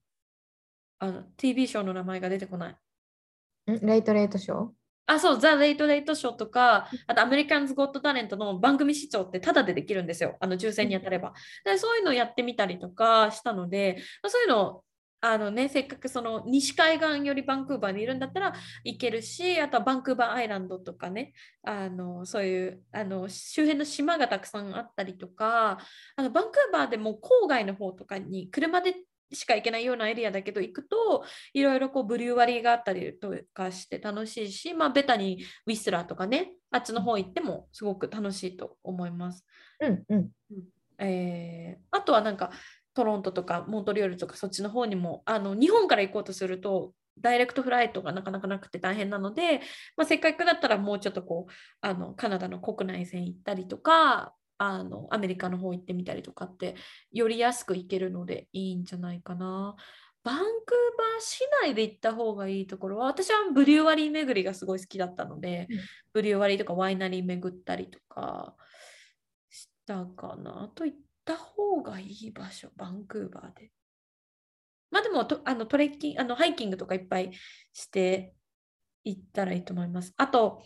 あの TV ショーの名前が出てこない。ん？レイトレイトショー？あ、そう、ザ・レイト・レイト・ショーとか、あとアメリカンズ・ゴット・タレントの番組視聴ってタダでできるんですよ。あの抽選に当たれば。でそういうのをやってみたりとかしたので、まあそういうのあのね、せっかくその西海岸よりバンクーバーにいるんだったら行けるし、あとはバンクーバーアイランドとかね、あのそういうあの周辺の島がたくさんあったりとか、あのバンクーバーでも郊外の方とかに車でしか行けないようなエリアだけど行くといろいろこうブリュワリーがあったりとかして楽しいし、まあ、ベタにウィスラーとかねあっちの方行ってもすごく楽しいと思います。うんうん。えーあとはなんかトロントとかモントリオールとかそっちの方にもあの日本から行こうとするとダイレクトフライトがなかなかなくて大変なので、まあ、せっかくだったらもうちょっとこうあのカナダの国内線行ったりとかあのアメリカの方行ってみたりとかってより安く行けるのでいいんじゃないかな。バンクーバー市内で行った方がいいところは私はブリュワリー巡りがすごい好きだったので、うんブリュワリーとかワイナリー巡ったりとかしたかな。あと行った方がいい場所、バンクーバーで。まあでもとあのトレッキング、あのハイキングとかいっぱいして行ったらいいと思います。あと、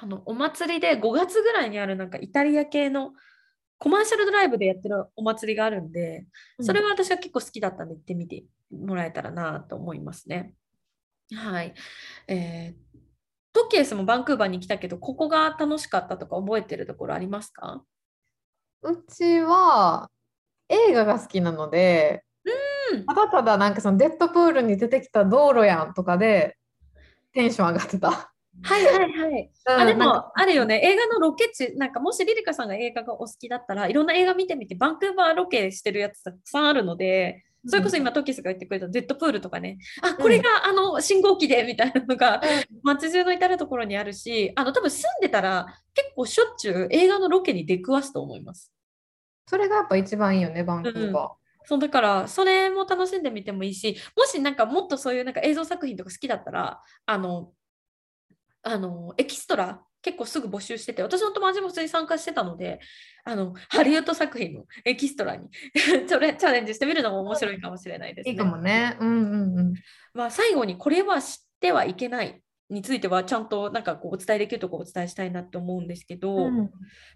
あのお祭りで5月ぐらいにあるなんかイタリア系のコマーシャルドライブでやってるお祭りがあるんで、それは私は結構好きだったんで行ってみてもらえたらなと思いますね。はい。えートキエスもバンクーバーに来たけど、ここが楽しかったとか覚えてるところありますか？うちは映画が好きなので、うんただただなんかそのデッドプールに出てきた道路やんとかでテンション上がってた。はいはいはい。あでも、あるよね、映画のロケ地、なんかもしリリカさんが映画がお好きだったらいろんな映画見てみて、バンクーバーロケしてるやつたくさんあるので、それこそ今、トキスが言ってくれたデッドプールとかね、あこれがあの信号機でみたいなのが街中の至るところにあるし、あの多分住んでたら結構しょっちゅう映画のロケに出くわすと思います。それがやっぱ一番いいよね、バンクーバそうだからそれも楽しんでみてもいいしもしなんかもっとそういうなんか映像作品とか好きだったらあのあのエキストラ結構すぐ募集してて私の友達も普通に参加してたのであのハリウッド作品のエキストラに それチャレンジしてみるのも面白いかもしれないですー。いね。いかもね。うんうんうん。まあ、最後にこれは知ってはいけないについてはちゃんとなんかこうお伝えできるところをお伝えしたいなって思うんですけど、うん。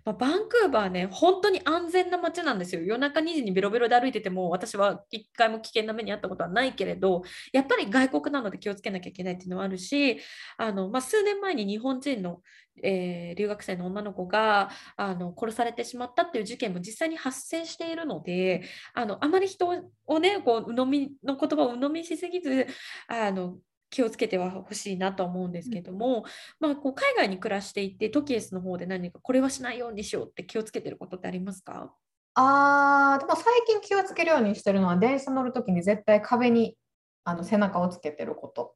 まあ、バンクーバーね本当に安全な街なんですよ。夜中2時にベロベロで歩いてても私は一回も危険な目に遭ったことはないけれどやっぱり外国なので気をつけなきゃいけないっていうのはあるしあの、まあ、数年前に日本人の、えー留学生の女の子があの殺されてしまったっていう事件も実際に発生しているのであのあまり人をねこう鵜呑みの言葉を鵜呑みしすぎずあの気をつけてはほしいなと思うんですけども、まあ、こう海外に暮らしていてトキエスの方で何かこれはしないようにしようって気をつけてることってありますか？あーでも最近気をつけるようにしてるのは電車乗るときに絶対壁にあの背中をつけてること。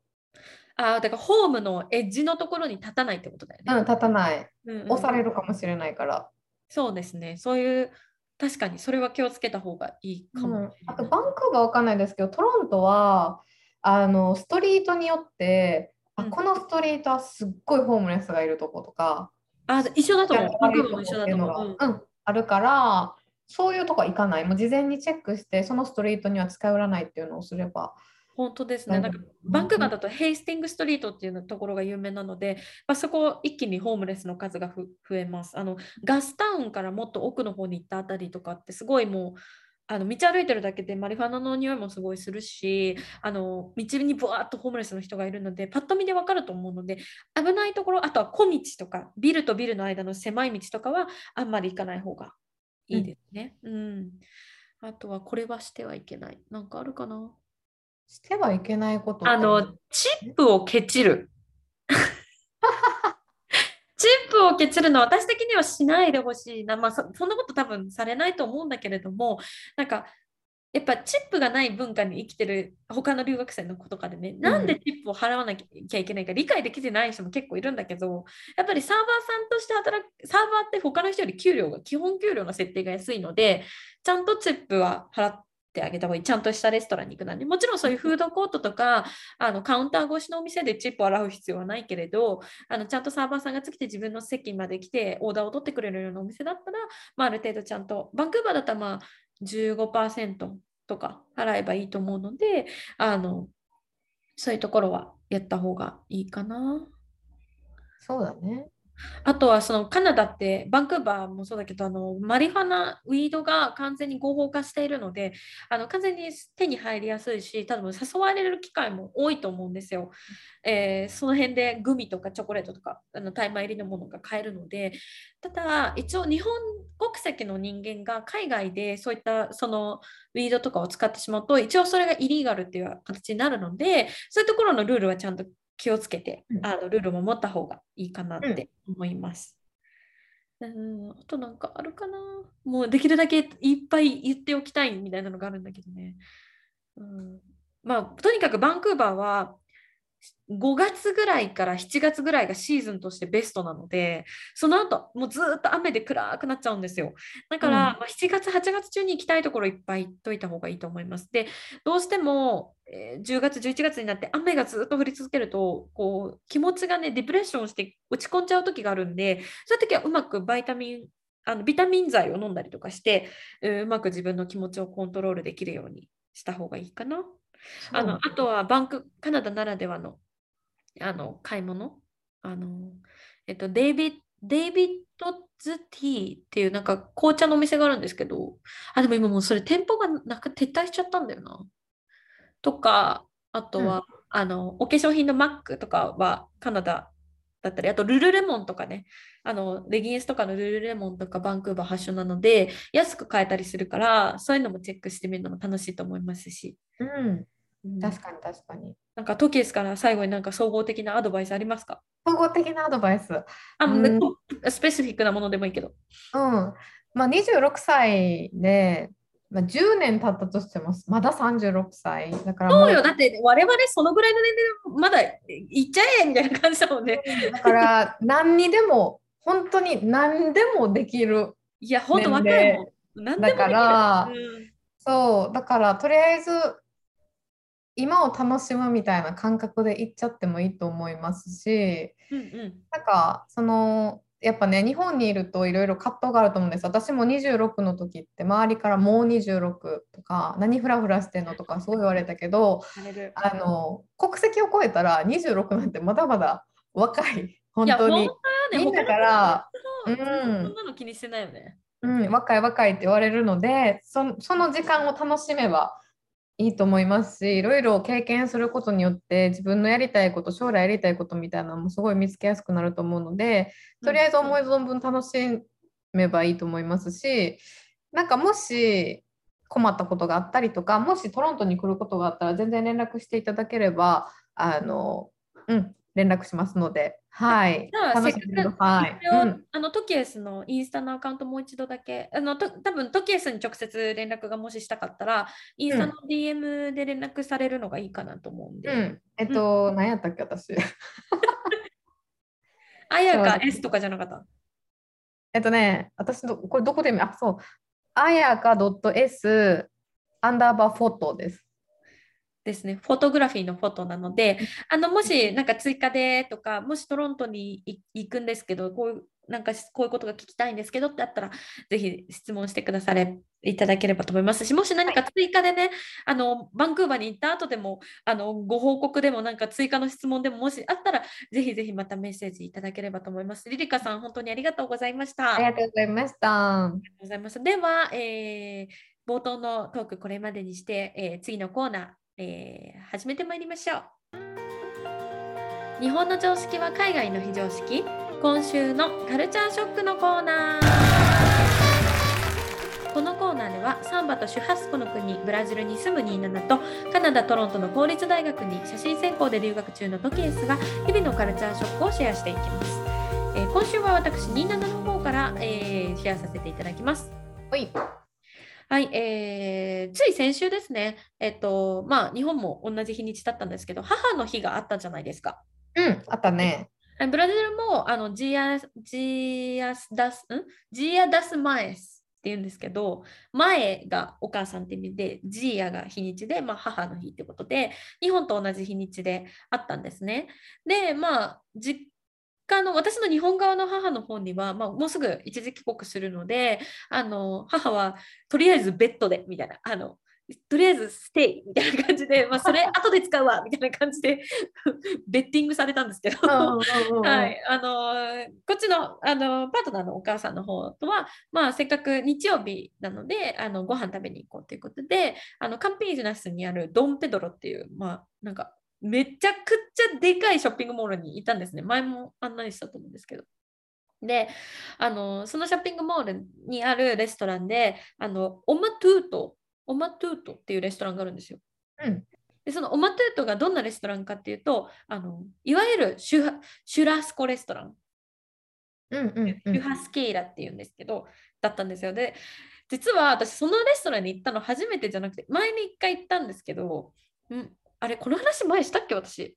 ああ、だからホームのエッジのところに立たないってことだようん、ね。立たない。うんうん押されるかもしれないから。そうですね。そういう、確かにそれは気をつけた方がいいかもうん。あとバンクーバーわかんないですけど、トロントはあのストリートによって、あうんこのストリートはすっごいホームレスがいるとことか、あ、一緒だと思う。一緒だと思う。うんうんあるから、そういうとこは行かない。もう事前にチェックして、そのストリートには近寄らないっていうのをすれば。本当ですね。なんかうんバンクーバーだとヘイスティングストリートっていうところが有名なので、まあ、そこ一気にホームレスの数がふ増えます。あのガスタウンからもっと奥の方に行ったあたりとかってすごいもうあの道歩いてるだけでマリファナの匂いもすごいするしあの道にブワーッとホームレスの人がいるのでパッと見でわかると思うので危ないところあとは小道とかビルとビルの間の狭い道とかはあんまり行かない方がいいですね。うん、あとはこれはしてはいけない。なんかあるかな？してはいけないことあの、チップをケチる。チップをケチるのは私的にはしないでほしいな。まあそ、そんなこと多分されないと思うんだけれども、なんか、やっぱチップがない文化に生きてる他の留学生の子とかでね、なんでチップを払わなきゃいけないか理解できてない人も結構いるんだけど、やっぱりサーバーさんとして働く、サーバーって他の人より給料が、基本給料の設定が安いので、ちゃんとチップは払ってあげた方がいい。ちゃんとしたレストランに行くなんで、もちろんそういうフードコートとか、あのカウンター越しのお店でチップを払う必要はないけれど、あのちゃんとサーバーさんがつきて自分の席まで来てオーダーを取ってくれるようなお店だったら、まあ、ある程度ちゃんと、バンクーバーだったらまあ15%とか払えばいいと思うので、あのそういうところはやった方がいいかな。そうだね。あとはそのカナダってバンクーバーもそうだけどあのマリファナウィードが完全に合法化しているのであの完全に手に入りやすいし多分誘われる機会も多いと思うんですよ。えーその辺でグミとかチョコレートとかあの大麻入りのものが買えるのでただ一応日本国籍の人間が海外でそういったそのウィードとかを使ってしまうと一応それがイリーガルっていう形になるのでそういうところのルールはちゃんと気をつけて、うんあのルールも持った方がいいかなって思います。うん、あとなんかあるかなもうできるだけいっぱい言っておきたいみたいなのがあるんだけどね。うん、まあとにかくバンクーバーは5月ぐらいから7月ぐらいがシーズンとしてベストなのでその後もうずーっと雨で暗くなっちゃうんですよ。だから、うん。まあ、7月8月中に行きたいところいっぱい行っといた方がいいと思います。でどうしても、えー10月11月になって雨がずっと降り続けるとこう気持ちがねディプレッションして落ち込んじゃう時があるんでそういう時はうまくバイタミンあのビタミン剤を飲んだりとかしてううまく自分の気持ちをコントロールできるようにした方がいいかな。あのあとはバンク、カナダならではのあの買い物？あのえっと、デイビッデイビッドズティーっていうなんか紅茶のお店があるんですけど、あ、でも今もうそれ店舗がなんか撤退しちゃったんだよな。とか、あとは、あのお化粧品のマックとかはカナダだったり、あとルルレモンとかね、あのレギンスとかのルルレモンとかバンクーバー発祥なので、安く買えたりするから、そういうのもチェックしてみるのも楽しいと思いますし。うん、うん確かに確かに。なんかトキエスから最後になんか総合的なアドバイスありますか？総合的なアドバイス。あ、うんスペシフィックなものでもいいけど。うん。まあ、26歳で、まあ、10年経ったとしても、まだ36歳。だからもそうよ、だって我々そのぐらいの年齢でまだ行っちゃえみたいな感じだもんね。だから何にでも、本当に何でもできる。いや、ほんと若いもん。何でもできるだからうんそう、だからとりあえず今を楽しむみたいな感覚でいっちゃってもいいと思いますし、うんうんなんかそのやっぱね、日本にいるといろいろ葛藤があると思うんです。私も26の時って周りからもう26とか何フラフラしてんのとかそう言われたけど、あの国籍を超えたら26なんてまだまだ若い。本当に。みんなからうんそんなの気にしてないよね。うん、若い若いって言われるのでそその時間を楽しめばいいと思いますしいろいろ経験することによって自分のやりたいこと将来やりたいことみたいなのもすごい見つけやすくなると思うのでとりあえず思い存分楽しめばいいと思いますしなんかもし困ったことがあったりとかもしトロントに来ることがあったら全然連絡していただければあの、うん、連絡しますので、はい。じゃあ、楽せっかく、しんでください。あのトキエスのインスタのアカウントもう一度だけ、あのと多分トキエスに直接連絡がもししたかったら、インスタの DM で連絡されるのがいいかなと思うんで、うん。えっと、何やったっけ、私。あやか S とかじゃなかった？えっとね、私ど、これどこで見、あ、そう。あやか .s アンダーバーフォトです。ですね、フォトグラフィーのフォトなので、あのもしなんか追加でとか、もしトロントにい行くんですけど、こういうなんかこういうことが聞きたいんですけどってあったら、ぜひ質問してくだされいただければと思いますし、もし何か追加でね、あのバンクーバーに行った後でもあのご報告でもなんか追加の質問でももしあったら、ぜひぜひまたメッセージいただければと思います。リリカさん、本当にありがとうございました。ありがとうございました。ありがとうございます。では、えー冒頭のトークこれまでにして、えー次のコーナー、えー始めてまいりましょう。日本の常識は海外の非常識今週のカルチャーショックのコーナーこのコーナーではサンバとシュハスコの国ブラジルに住むニーナナとカナダ・トロントの公立大学に写真専攻で留学中のトキエスが日々のカルチャーショックをシェアしていきます、えー今週は私ニーナナの方から、えーシェアさせていただきますほい。はい、えーつい先週ですね、えっと、まあ、日本も同じ日にちだったんですけど、母の日があったじゃないですか。うん、あったね。えブラジルも、あの、ジア、ジアスダス、ん？ジアダスマエスって言うんですけど、前がお母さんって意味で、ジアが日にちで、まあ、母の日ってことで、日本と同じ日にちであったんですね。で、まあ、実家の、私の日本側の母の方には、まあ、もうすぐ一時帰国するので、あの、母はとりあえずベッドで、みたいな、あの、とりあえずステイみたいな感じで、まあ、それ 後で使うわみたいな感じで ベッティングされたんですけど、ははい。あのーこっちの、あのーパートナーのお母さんの方とは、まあ、せっかく日曜日なのであのご飯食べに行こうということであのカンピージュナスにあるドンペドロっていう、まあ、なんかめちゃくちゃでかいショッピングモールにいたんですね。前も案内したと思うんですけど。であのそのショッピングモールにあるレストランであのオマトゥートオマトゥートっていうレストランがあるんですよ。うん。でそのオマトゥートがどんなレストランかっていうとあのいわゆるシュハシュラスコレストラン、うんうんうん。シュハスケイラっていうんですけどだったんですよ。で実は私そのレストランに行ったの初めてじゃなくて前に一回行ったんですけどん？あれこの話前したっけ？私。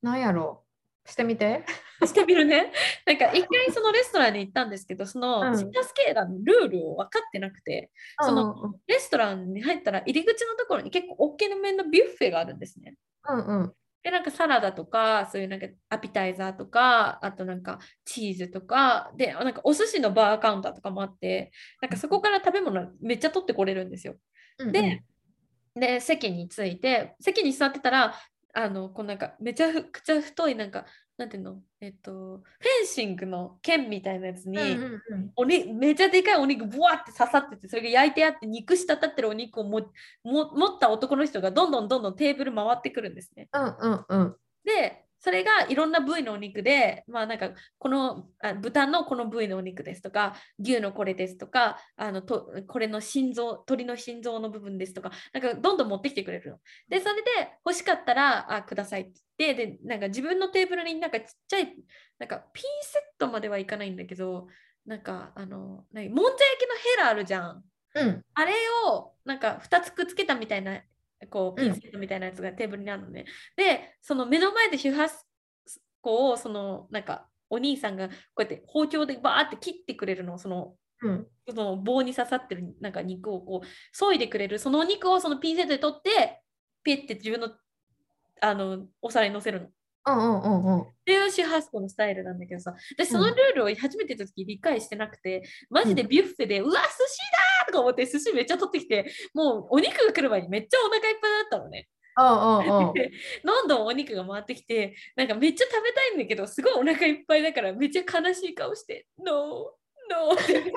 なんやろ。うしてみて。してみるね。なんか一回そのレストランに行ったんですけどその、うん。シュハスケイラのルールを分かってなくてそのうんレストランに入ったら入り口のところに結構大きな面のビュッフェがあるんですね。うんうん。で、なんかサラダとか、そういうなんかアピタイザーとか、あとなんかチーズとか、で、なんかお寿司のバーカウンターとかもあって、なんかそこから食べ物めっちゃ取ってこれるんですよ。うんうん。で、で、席に着いて、席に座ってたら、あの、こうなんかめちゃくちゃ太い、なんか、なんていうの、えっと、フェンシングの剣みたいなやつに、おにめちゃでかいお肉ブワって刺さっててそれが焼いてあって肉滴ってるお肉をもも持った男の人がどんどんどんどんテーブル回ってくるんですね。うんうんうん。でそれがいろんな部位のお肉でまあなんかこのあ豚のこの部位のお肉ですとか牛のこれですとかあのとこれの心臓鶏の心臓の部分ですとかなんかどんどん持ってきてくれるの。でそれで欲しかったらあくださいって言ってでなんか自分のテーブルになんかちっちゃいなんかピンセットまではいかないんだけどなんかあの何もんじゃ焼きのヘラあるじゃん。うんあれをなんか2つくっつけたみたいなこううんピンセットみたいなやつがテーブルにあるのね。でその目の前で周波個をそのなんかお兄さんがこうやって包丁でバーって切ってくれるのそのうんその棒に刺さってるなんか肉をこう削いでくれるそのお肉をそのピンセットで取ってピッて自分のあのお皿に乗せるの。うんうんうんうん。っていうシュハスコのスタイルなんだけどさ、私そのルールを初めて言った時理解してなくて、マジでビュッフェで、うわ、寿司だーとか思って寿司めっちゃ取ってきて、もうお肉が来る前にめっちゃお腹いっぱいだったのね。うんうんう どんどんお肉が回ってきて、なんかめっちゃ食べたいんだけど、すごいお腹いっぱいだからめっちゃ悲しい顔して、ノー、ノーって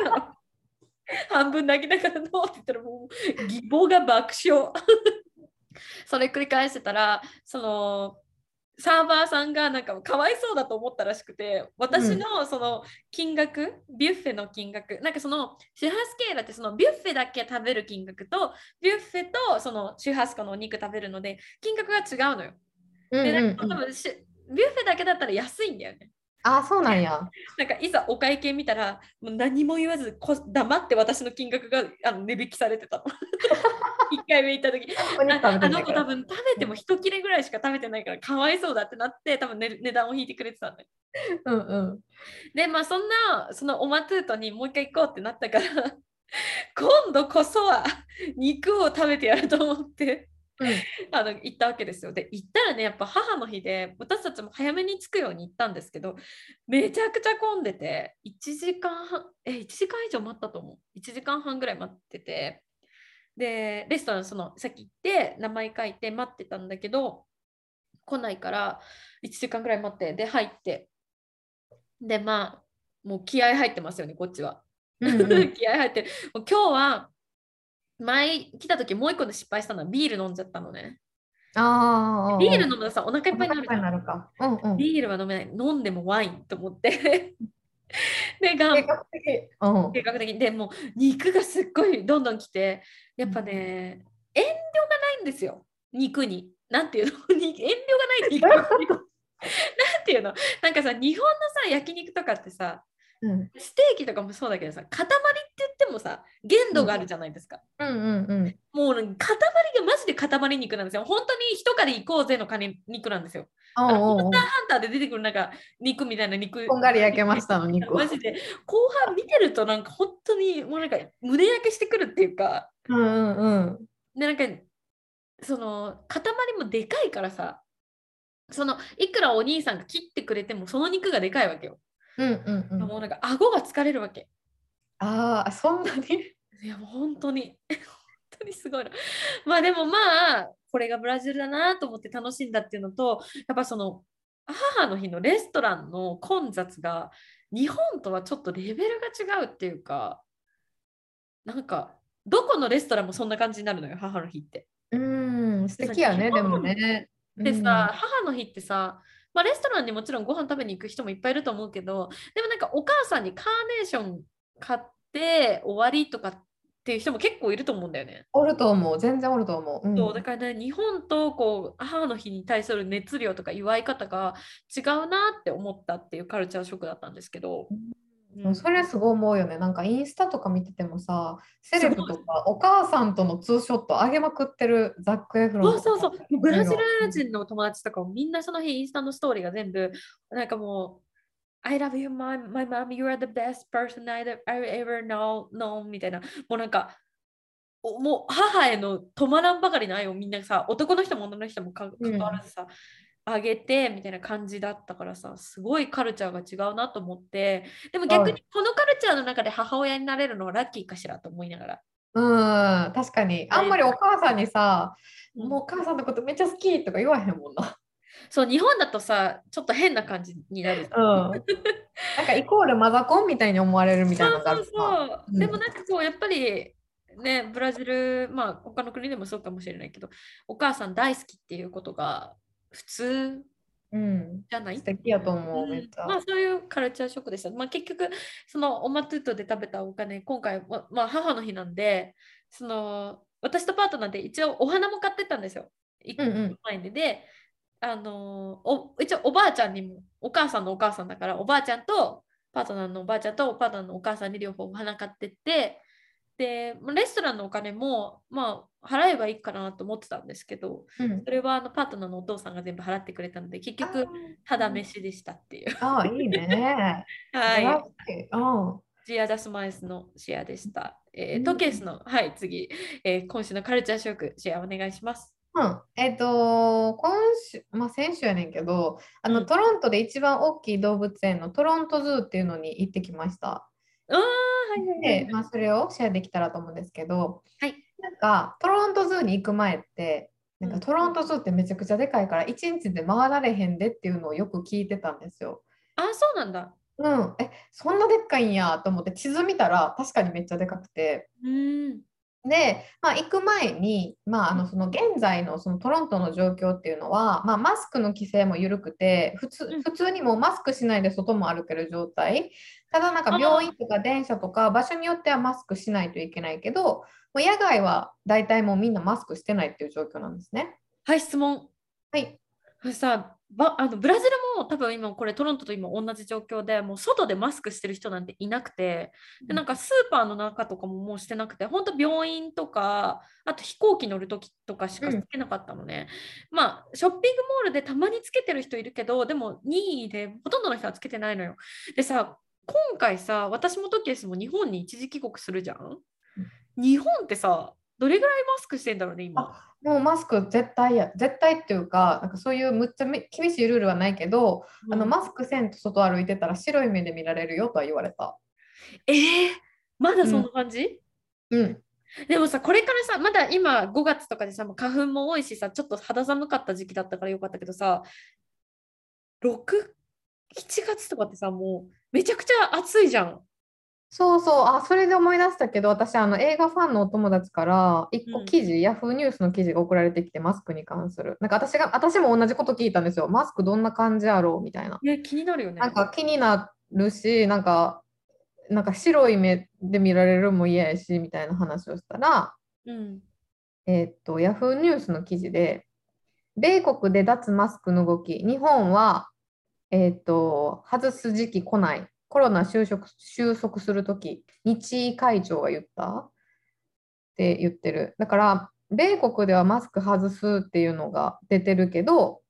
半分泣きながらノーって言ったらもう義母が爆笑。それ繰り返してたら、そのサーバーさんがなんかかわいそうだと思ったらしくて、私のその金額、ビュッフェの金額、なんかそのシュハスケーラってそのビュッフェだけ食べる金額と、ビュッフェとそのシュハスコのお肉食べるので、金額が違うのよ。うんで、なんうんうんか多分しビュッフェだけだったら安いんだよね。あ、そうなんや。なんかいざお会計見たら、もう何も言わずこ黙って私の金額があの値引きされてたの。1回目行った時ああ。の子多分食べても一切れぐらいしか食べてないからかわいそうだってなって多分、ね、値段を引いてくれてたんだよ。うんうん。でまあそんなそのオマトゥートにもう一回行こうってなったから 今度こそは肉を食べてやると思ってうんあの行ったわけですよ。で行ったらねやっぱ母の日で私たちも早めに着くように行ったんですけどめちゃくちゃ混んでて1時間半え1時間以上待ったと思う1時間半ぐらい待っててでレストランそのさっき行って名前書いて待ってたんだけど来ないから1時間ぐらい待ってで入ってでまあもう気合入ってますよねこっちは。気合入ってるもう今日は前来た時もう一個で失敗したのはビール飲んじゃったのね。ああ。ビール飲むとさお腹いっぱいになるじゃんん。ビールは飲めない。飲んでもワインと思って。で、が計画的。うん。計画的に。でもう肉がすっごいどんどん来て、やっぱね、遠慮がないんですよ。肉に。なんていうの？に遠慮がない肉。なんていうの？なんかさ、日本のさ、焼肉とかってさ、うんステーキとかもそうだけどさ、塊って言ってもさ、限度があるじゃないですか。うんうんうん。もうね塊がマジで塊肉なんですよ。本当に一狩り行こうぜの金肉なんですよ。おうおうスターハンターで出てくるなんか肉みたいな肉。こんがり焼けましたの肉マジで後半見てるとなんか本当にもうなんか胸焼けしてくるっていうか、うんうんうん。でなんかその塊もでかいからさ、そのいくらお兄さんが切ってくれてもその肉がでかいわけよ。うんうんうん。もうなんか顎が疲れるわけ。ああ、そんなに？いやもう本当に本当にすごいな。まあでもまあこれがブラジルだなと思って楽しんだっていうのとやっぱその母の日のレストランの混雑が日本とはちょっとレベルが違うっていうかなんかどこのレストランもそんな感じになるのよ母の日って。うん、素敵やね、でもね。でさ、母の日ってさ、まあ、レストランにもちろんご飯食べに行く人もいっぱいいると思うけどでもなんかお母さんにカーネーション買って終わりとかっていう人も結構いると思うんだよね。おると思う、全然おると思う。うん。そうだからね日本とこう母の日に対する熱量とか祝い方が違うなって思ったっていうカルチャーショックだったんですけど、ううん。んそれすごい思うよね。なんかインスタとか見ててもさ、セレブとかお母さんとのツーショット上げまくってるザック・エフロンそうそうそう。ブラジル人の友達とかもみんなその日インスタのストーリーが全部なんかもう I love you, my, my mom. You are the best person I ever know, known みたいな。もうなんか、おもう母への止まらんばかりの愛をみんなさ、男の人も女の人もかうん関わらずさ、あげてみたいな感じだったからさ、すごいカルチャーが違うなと思って、でも逆はにこのカルチャーの中で母親になれるのはラッキーかしらと思いながら。うん、確かに。あんまりお母さんにさ、うんもうお母さんのことめっちゃ好きとか言わへんもんな。そう、日本だとさ、ちょっと変な感じになる。うん。なんかイコールマザコンみたいに思われるみたいなのがあるそうそうそう。うんでもなんかこうやっぱりねブラジルまあ他の国でもそうかもしれないけどお母さん大好きっていうことが普通うん。じゃない？素敵やと思う、うんめっちゃ。まあそういうカルチャーショックでした。まあ結局そのオマトゥートで食べたお金今回ままあ母の日なんでその私とパートナーで一応お花も買ってったんですよ。一個うんうん前でであのお一応おばあちゃんにもお母さんのお母さんだからおばあちゃんとパートナーのおばあちゃんとパートナーのお母さんに両方お花買ってってでまあレストランのお金もまあ払えばいいかなと思ってたんですけどうんそれはあのパートナーのお父さんが全部払ってくれたので結局ただ飯でしたっていう。ああ、いいね。はい。うん。ジアダスマイスのシェアでした。えーうんトケースの、はい、次、えー今週のカルチャーショック、シェアお願いします。うん、えっ、と、今週、まあ、先週やねんけど、あの、うんトロントで一番大きい動物園のトロントズーっていうのに行ってきました。ああ、はいはいはいで、まあ、それをシェアできたらと思うんですけど、はいなんか、トロントズーに行く前って、なんかうんトロントズーってめちゃくちゃでかいから、一日で回られへんでっていうのをよく聞いてたんですよ。あー、そうなんだ。うん、え、そんなでっかいんやと思って地図見たら確かにめっちゃでかくて。うーん。で、まあ、行く前に、まあ、あのその現在のそのトロントの状況っていうのは、まあ、マスクの規制も緩くて普通うん。普通にもうマスクしないで外も歩ける状態。ただなんか病院とか電車とか場所によってはマスクしないといけないけどもう野外は大体もうみんなマスクしてないっていう状況なんですね。はい、質問。はい、さばあのブラジルも多分今これトロントと今同じ状況でもう外でマスクしてる人なんていなくてでなんかスーパーの中とかももうしてなくて本当病院とかあと飛行機乗る時とかしかうん。つけなかったのね、まあショッピングモールでたまにつけてる人いるけどでも任意でほとんどの人はつけてないのよ。でさ今回さ私もトキエスも日本に一時帰国するじゃん。日本ってさどれぐらいマスクしてんだろうね今。もうマスク絶対や絶対っていうかなんかそういうむっちゃめ厳しいルールはないけど、あのうんマスクせんと外歩いてたら白い目で見られるよとは言われた。えー、まだそんな感じ、うん。でもさ、これからさ、まだ今5月とかでさ、もう花粉も多いしさ、ちょっと肌寒かった時期だったからよかったけどさ、6、7月とかってさ、もうめちゃくちゃ暑いじゃん。そうそう、あ、それで思い出したけど、私、あの映画ファンのお友達から、一うん個記事、ヤフーニュースの記事が送られてきて、マスクに関する。なんか私が、私も同じこと聞いたんですよ。マスクどんな感じやろうみたいな。ね、気になるよね。なんか気になるし、なんか、なんか白い目で見られるのも嫌やし、みたいな話をしたら、うん。えーっと、ヤフーニュースの記事で、米国で脱マスクの動き、日本は、えーっと、外す時期来ない、コロナ収束収束するとき、日医会長が言った？って言ってる。だから、米国ではマスク外すっていうのが出てるけど、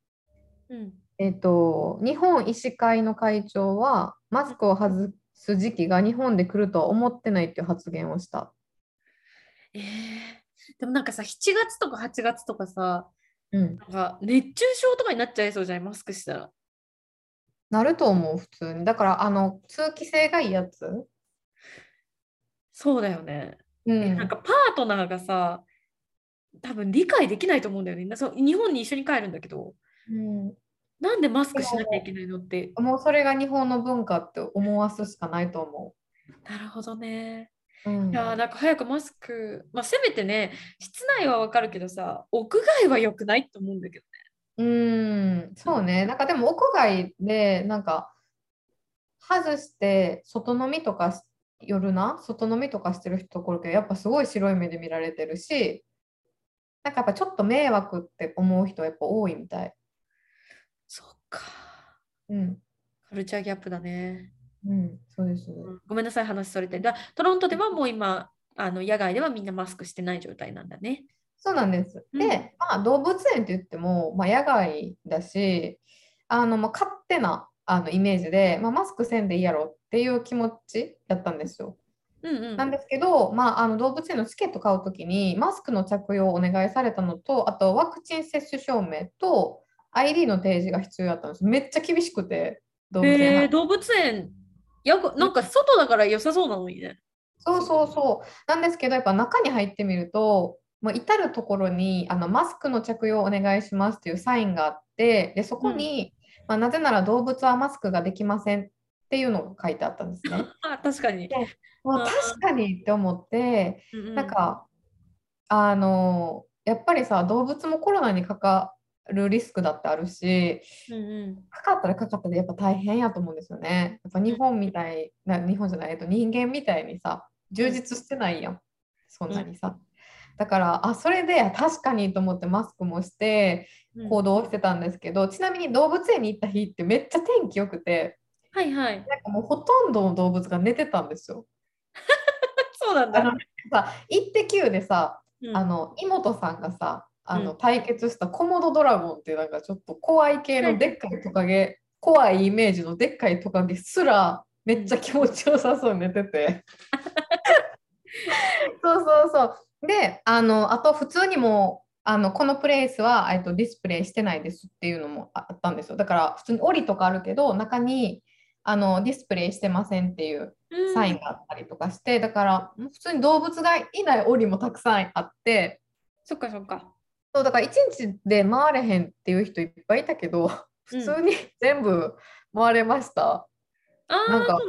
うん。えーっと、日本医師会の会長は、マスクを外す時期が日本で来るとは思ってないっていう発言をした。えー、でもなんかさ、7月とか8月とかさ、うん、なんか熱中症とかになっちゃいそうじゃない？マスクしたら。なると思う、普通に。だから、あの、通気性がいいやつ？そうだよね。うんなんかパートナーがさ、多分理解できないと思うんだよね。なそう日本に一緒に帰るんだけど、うんなんでマスクしなきゃいけないのって。もうそれが日本の文化って思わすしかないと思なるほどね。う。うんいやーなんか早くマスク、まあ、せめてね、室内はわかるけどさ、屋外は良くないと思うんだけどうん、そうね。なんかでも屋外でなんか外して外飲みとかし夜な？外飲みとかしてる人こるけどやっぱすごい白い目で見られてるしなんかやっぱちょっと迷惑って思う人はやっぱ多いみたい。そっか。うん、カルチャーギャップだね。うん、そうです。うんごめんなさい、話それて。だトロントではもう今、あの野外ではみんなマスクしてない状態なんだね。そうなんです。うんで、まあ、動物園って言っても、まあ、野外だし、あのまあ、勝手なあのイメージで、まあ、マスクせんでいいやろっていう気持ちやったんですよ。うんうん。なんですけど、まあ、あの動物園のチケット買うときに、マスクの着用をお願いされたのと、あとワクチン接種証明と ID の提示が必要だったんです。めっちゃ厳しくて、動物園え動物園、やごなんか外だから良さそうなのにね。そうそうそう。なんですけど、やっぱ中に入ってみると、もう至るところにあのマスクの着用をお願いしますっていうサインがあって、でそこに、まあ、なぜなら動物はマスクができませんっていうのが書いてあったんですね。あ、確かに。もううん確かにって思って、うんうんなんか、あの、やっぱりさ、動物もコロナにかかるリスクだってあるし、うんうんかかったらかかったでやっぱ大変やと思うんですよね。やっぱ日本みたいな、日本じゃない、と、人間みたいにさ、充実してないやん、そんなにさ。だから、あ、それで確かにと思ってマスクもしてうん行動してたんですけど、ちなみに動物園に行った日ってめっちゃ天気良くて、はいはい。なんかもうほとんどの動物が寝てたんですよ。そうなんだ。あのさ、イッテ Q でさ、うんあの妹さんがさあの、うん対決したコモドドラゴンっていうなんかちょっと怖い系のでっかいトカゲ、怖いイメージのでっかいトカゲすらめっちゃ気持ちよさそうに寝てて。そうそうそう。であのあと普通にもあのこのプレイスは、えっと、ディスプレイしてないですっていうのもあったんですよ。だから普通に檻とかあるけど、中にあのディスプレイしてませんっていうサインがあったりとかして、だから普通に動物がいない檻もたくさんあって、そっかそっか。そうだから1日で回れへんっていう人いっぱいいたけど、普通に全部回れました。なんか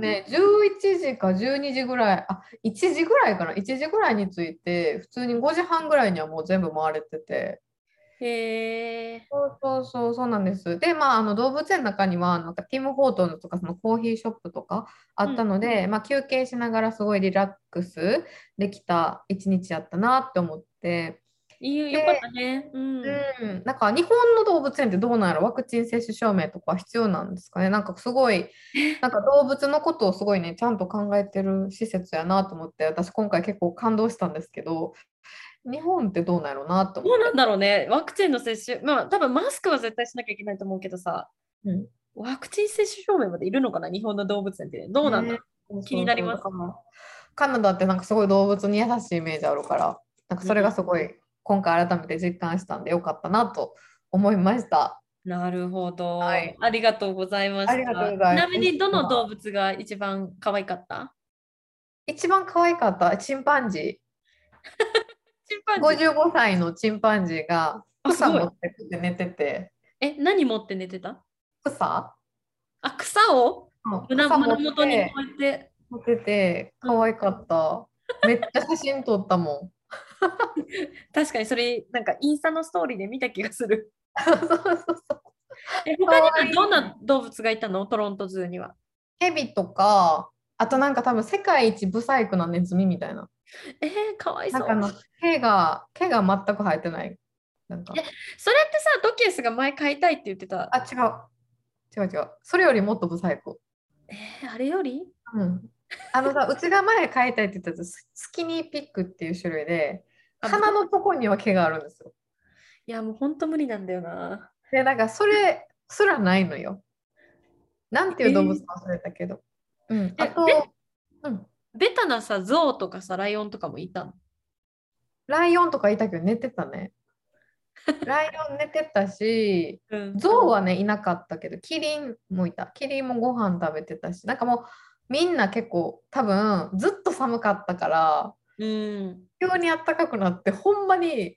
ね、11時か12時ぐらい、あ、1時ぐらいかな、1時ぐらいに着いて、普通に5時半ぐらいにはもう全部回れてて、へえ。そうそうそう、そうなんです。で、まあ、あの動物園の中には、なんかティム・ホートンズとか、そのコーヒーショップとかあったので、まあ、休憩しながらすごいリラックスできた一日やったなって思って、いいよかったね。うん。うん、なんか日本の動物園ってどうなんやろ？ワクチン接種証明とか必要なんですかね？なんかすごい、なんか動物のことをすごいね、ちゃんと考えてる施設やなと思って、私今回結構感動したんですけど、日本ってどうなんやろなと思って。どうなんだろうね。ワクチンの接種、まあ多分マスクは絶対しなきゃいけないと思うけどさ、うん。ワクチン接種証明までいるのかな？日本の動物園って。どうなんだろう、ね。気になります。カナダってなんかすごい動物に優しいイメージあるから、なんかそれがすごい今回改めて実感したんでよかったなと思いました。なるほど、はいありがとうございました。ありがとうございますちなみにどの動物が一番可愛かった？一番可愛かった？チンパンジー。チンパンジー。55歳のチンパンジーが草持ってきて寝てて、え、何持って寝てた？草あ、草を？胸元にこうやって。持ってて可愛かった。めっちゃ写真撮ったもん。確かにそれ、なんかインスタのストーリーで見た気がする。そうそうそう。え他にはどんな動物がいたの？トロントズーには。ヘビとか、あとなんか多分世界一ブサイクなネズミみたいな。えー、かわいそう。なんかあの毛が毛が全く生えてない。なんかえそれってさ、ドキエスが前買いたいって言ってた？あ違う違う違う。それよりもっとブサイク。えーあれより？うん。あのさ、うちが前飼いたいって言ったススキニーピックっていう種類で、あ鼻のとこには毛があるんですよ。いや、もう本当無理なんだよな。で、なんかそれすらないのよ。なんていう動物か忘れたけど。うん。あと、うん。ベタなさ、ゾウとかさ、ライオンとかもいたの？ライオンとかいたけど寝てたね。ライオン寝てたし、うんゾウはね、いなかったけど、キリンもいた。キリンもご飯食べてたし、なんかもうみんな結構多分ずっと寒かったから、うん。急に暖かくなって、ほんまに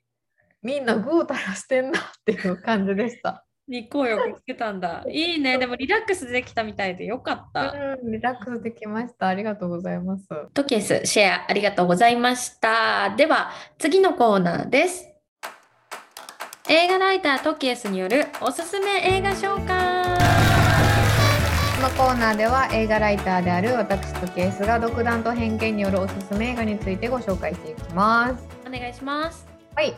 みんなぐうたらしてんなっていう感じでした。日光浴つけたんだ。いいね。でもリラックスできたみたいでよかった。うん、リラックスできました。ありがとうございます。トケースシェアありがとうございました。では次のコーナーです。映画ライタートケースによるおすすめ映画紹介。このコーナーでは映画ライターである私とケースが独断と偏見によるおすすめ映画についてご紹介していきます。お願いします。はい。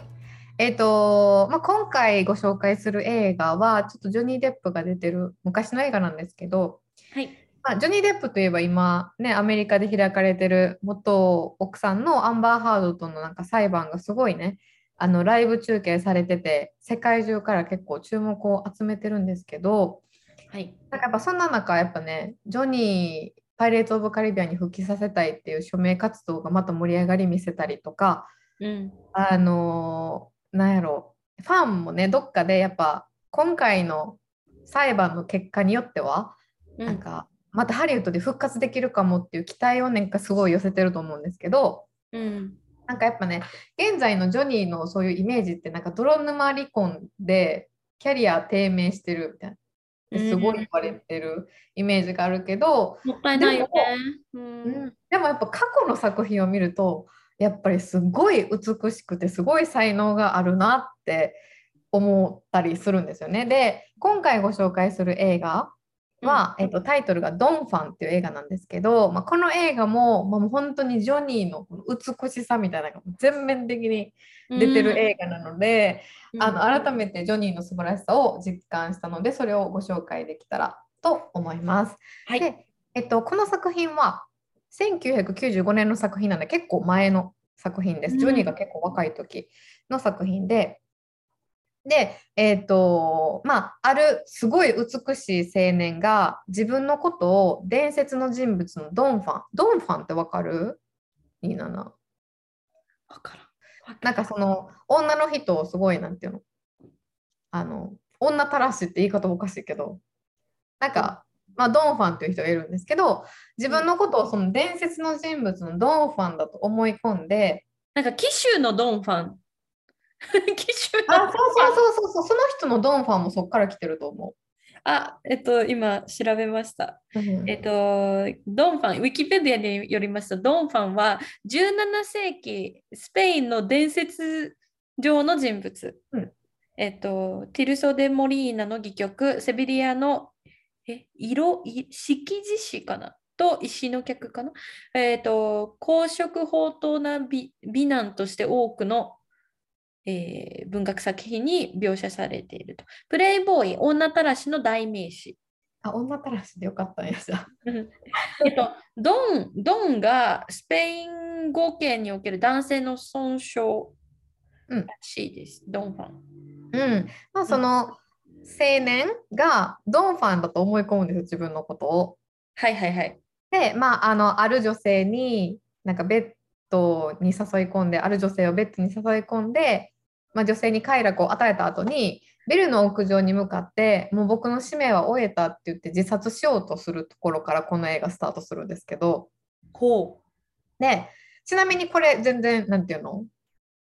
えっ、と、まあ、今回ご紹介する映画は、ちょっとジョニー・デップが出てる昔の映画なんですけど、はい。まあ、ジョニー・デップといえば今、ね、アメリカで開かれてる元奥さんのアンバー・ハードとのなんか裁判がすごいね、あのライブ中継されてて、世界中から結構注目を集めてるんですけど、はい。なんかやっぱそんな中、やっぱね、ジョニー、パイレーツ・オブ・カリビアンに復帰させたいっていう署名活動がまた盛り上がり見せたりとか、うん。あのーなんやろファンもねどっかでやっぱ今回の裁判の結果によっては、うんなんかまたハリウッドで復活できるかもっていう期待をねすごい寄せてると思うんですけどうん。なんかやっぱね現在のジョニーのそういうイメージってなんか泥沼離婚でキャリア低迷してるみたいなすごい言われてるイメージがあるけど、もったいないよね。う。うんんでもやっぱ過去の作品を見るとやっぱりすごい美しくてすごい才能があるなって思ったりするんですよね。で今回ご紹介する映画は、えっと、タイトルが「ドンファン」っていう映画なんですけど、まあ、この映画も、まあ、もう本当にジョニーの美しさみたいなのが全面的に出てる映画なので、あの改めてジョニーの素晴らしさを実感したのでそれをご紹介できたらと思います。はい。で、えっと、この作品は1995年の作品なので結構前の作品です。うんジョニーが結構若い時の作品で。で、えっと、まあ、あるすごい美しい青年が自分のことを伝説の人物のドンファン。ドンファンってわかる ?27。わからん。なんかその女の人をすごいなんていうの？あの女たらしって言い方おかしいけどなんか、まあ、ドンファンっていう人がいるんですけど自分のことをその伝説の人物のドンファンだと思い込んでなんか騎手のドンファン。騎手のあそうそうそうそうそうその人のドンファンもそこから来てると思あ、えっと、今調べました。う。うんえっと、ドンファン、ウィキペディアによりますと、ドンファンは17世紀スペインの伝説上の人物。うんえっと、ティルソ・デ・モリーナの戯曲、セビリアのえ色、い色字師かな？と石の客かな？えっと、公職宝刀な美美男として多くの、えー文学作品に描写されていると。プレイボーイ、女たらしの代名詞。あ女たらしでよかったんやじゃあ。う んえっと、ドン、ドンがスペイン語圏における男性の尊称うんらしいです。ドンファン。うん、まあその青年がドンファンだと思い込むんですよ自分のことを。はいはいはい。でまああのある女性になんかベッドに誘い込んである女性をベッドに誘い込んで、まあ、女性に快楽を与えた後にビルの屋上に向かってもう僕の使命は終えたって言って自殺しようとするところからこの映画スタートするんですけどほでちなみにこれ全然なんていうの？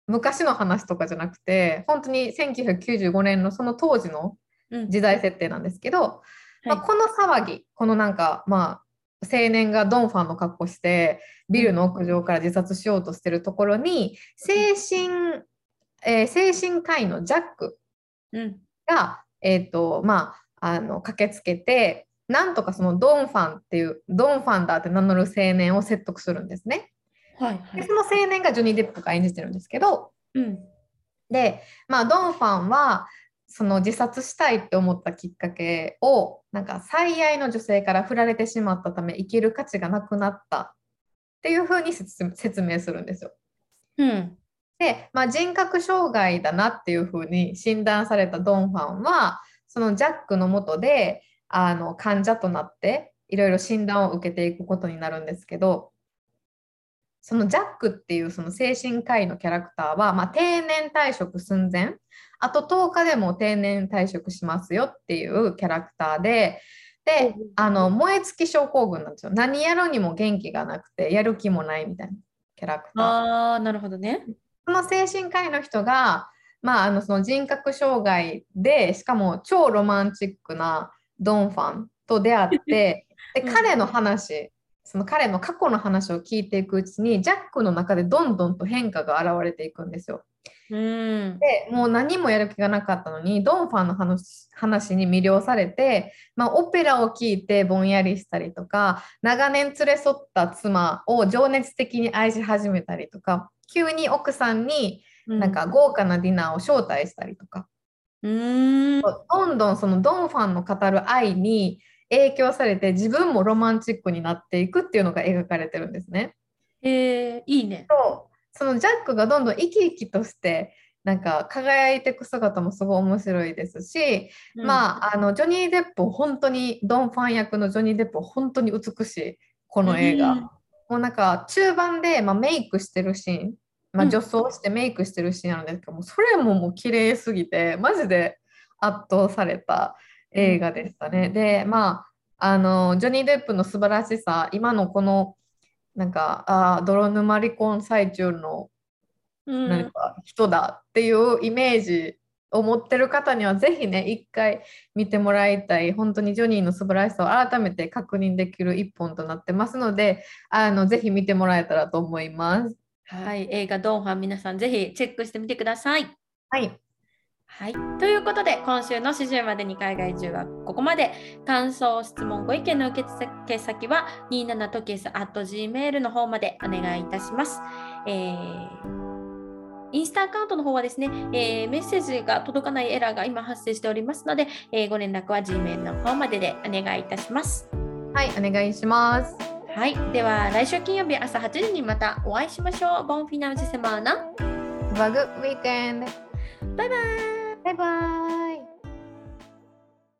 昔の話とかじゃなくて本当に1995年のその当時のう。うん。時代設定なんですけど、まあ、はいこの騒ぎこのなんかまあ青年がドンファンの格好してビルの屋上から自殺しようとしてるところに精神、えー精神科医のジャックうん。が、えーとまあ、あの駆けつけてなんとかそのドンファンっていうドンファンだって名乗る青年を説得するんですね。はいはい。でその青年がジョニー・デップが演じてるんですけどうん。で、まあ、ドンファンはその自殺したいって思ったきっかけをなんか最愛の女性から振られてしまったため生きる価値がなくなったっていうふうに説説明するんですよ。うん。で、まあ、人格障害だなっていうふうに診断されたドンファンはそのジャックのもとであの患者となっていろいろ診断を受けていくことになるんですけどそのジャックっていうその精神科医のキャラクターは、まあ、定年退職寸前あと10日でも定年退職しますよっていうキャラクターでであの燃え尽き症候群なんですよ何やるにも元気がなくてやる気もないみたいなキャラクター。ああ、なるほどね。その精神科医の人が、まあ、あのその人格障害でしかも超ロマンチックなドンファンと出会って でうん彼の話その彼の過去の話を聞いていくうちにジャックの中でどんどんと変化が現れていくんですよ。うん。でもう何もやる気がなかったのにドンファンの話話に魅了されて、まあ、オペラを聴いてぼんやりしたりとか長年連れ添った妻を情熱的に愛し始めたりとか急に奥さんになんか豪華なディナーを招待したりとか、うん。どんどんそのドンファンの語る愛に影響されて自分もロマンチックになっていくっていうのが描かれてるんですね。えー、いいね。とそのジャックがどんどん生き生きとしてなんか輝いていく姿もすごい面白いですし、あ、まああのジョニー・デップ本当にドンファン役のジョニー・デップ本当に美しいこの映画。うんもうなんか中盤で、まあ、メイクしてるシーン、まあ、うん女装してメイクしてるシーンあるんですけど、もうそれももう綺麗すぎてマジで圧倒された映画でしたね。でまああのジョニー・デップの素晴らしさ今のこのなんかあー泥沼離婚最中のうんなんか人だっていうイメージを持ってる方にはぜひね一回見てもらいたい本当にジョニーの素晴らしさを改めて確認できる一本となってますのであのぜひ見てもらえたらと思います。はい、映画ドンファン皆さんぜひチェックしてみてください。はい、はい、ということで今週の始終までに海外中はここまで感想質問ご意見の受付先は27トキエス at gmail の方までお願いいたします。えーインスタアカウントの方はですね、えーメッセージが届かないエラーが今発生しておりますので、えーご連絡は Gmail の方まででお願いいたします。はい、お願いします。はい、では来週金曜日朝8時にまたお会いしましょう。ボンフィナウジセマーナ。Have a good weekend. バイバイバイバイ。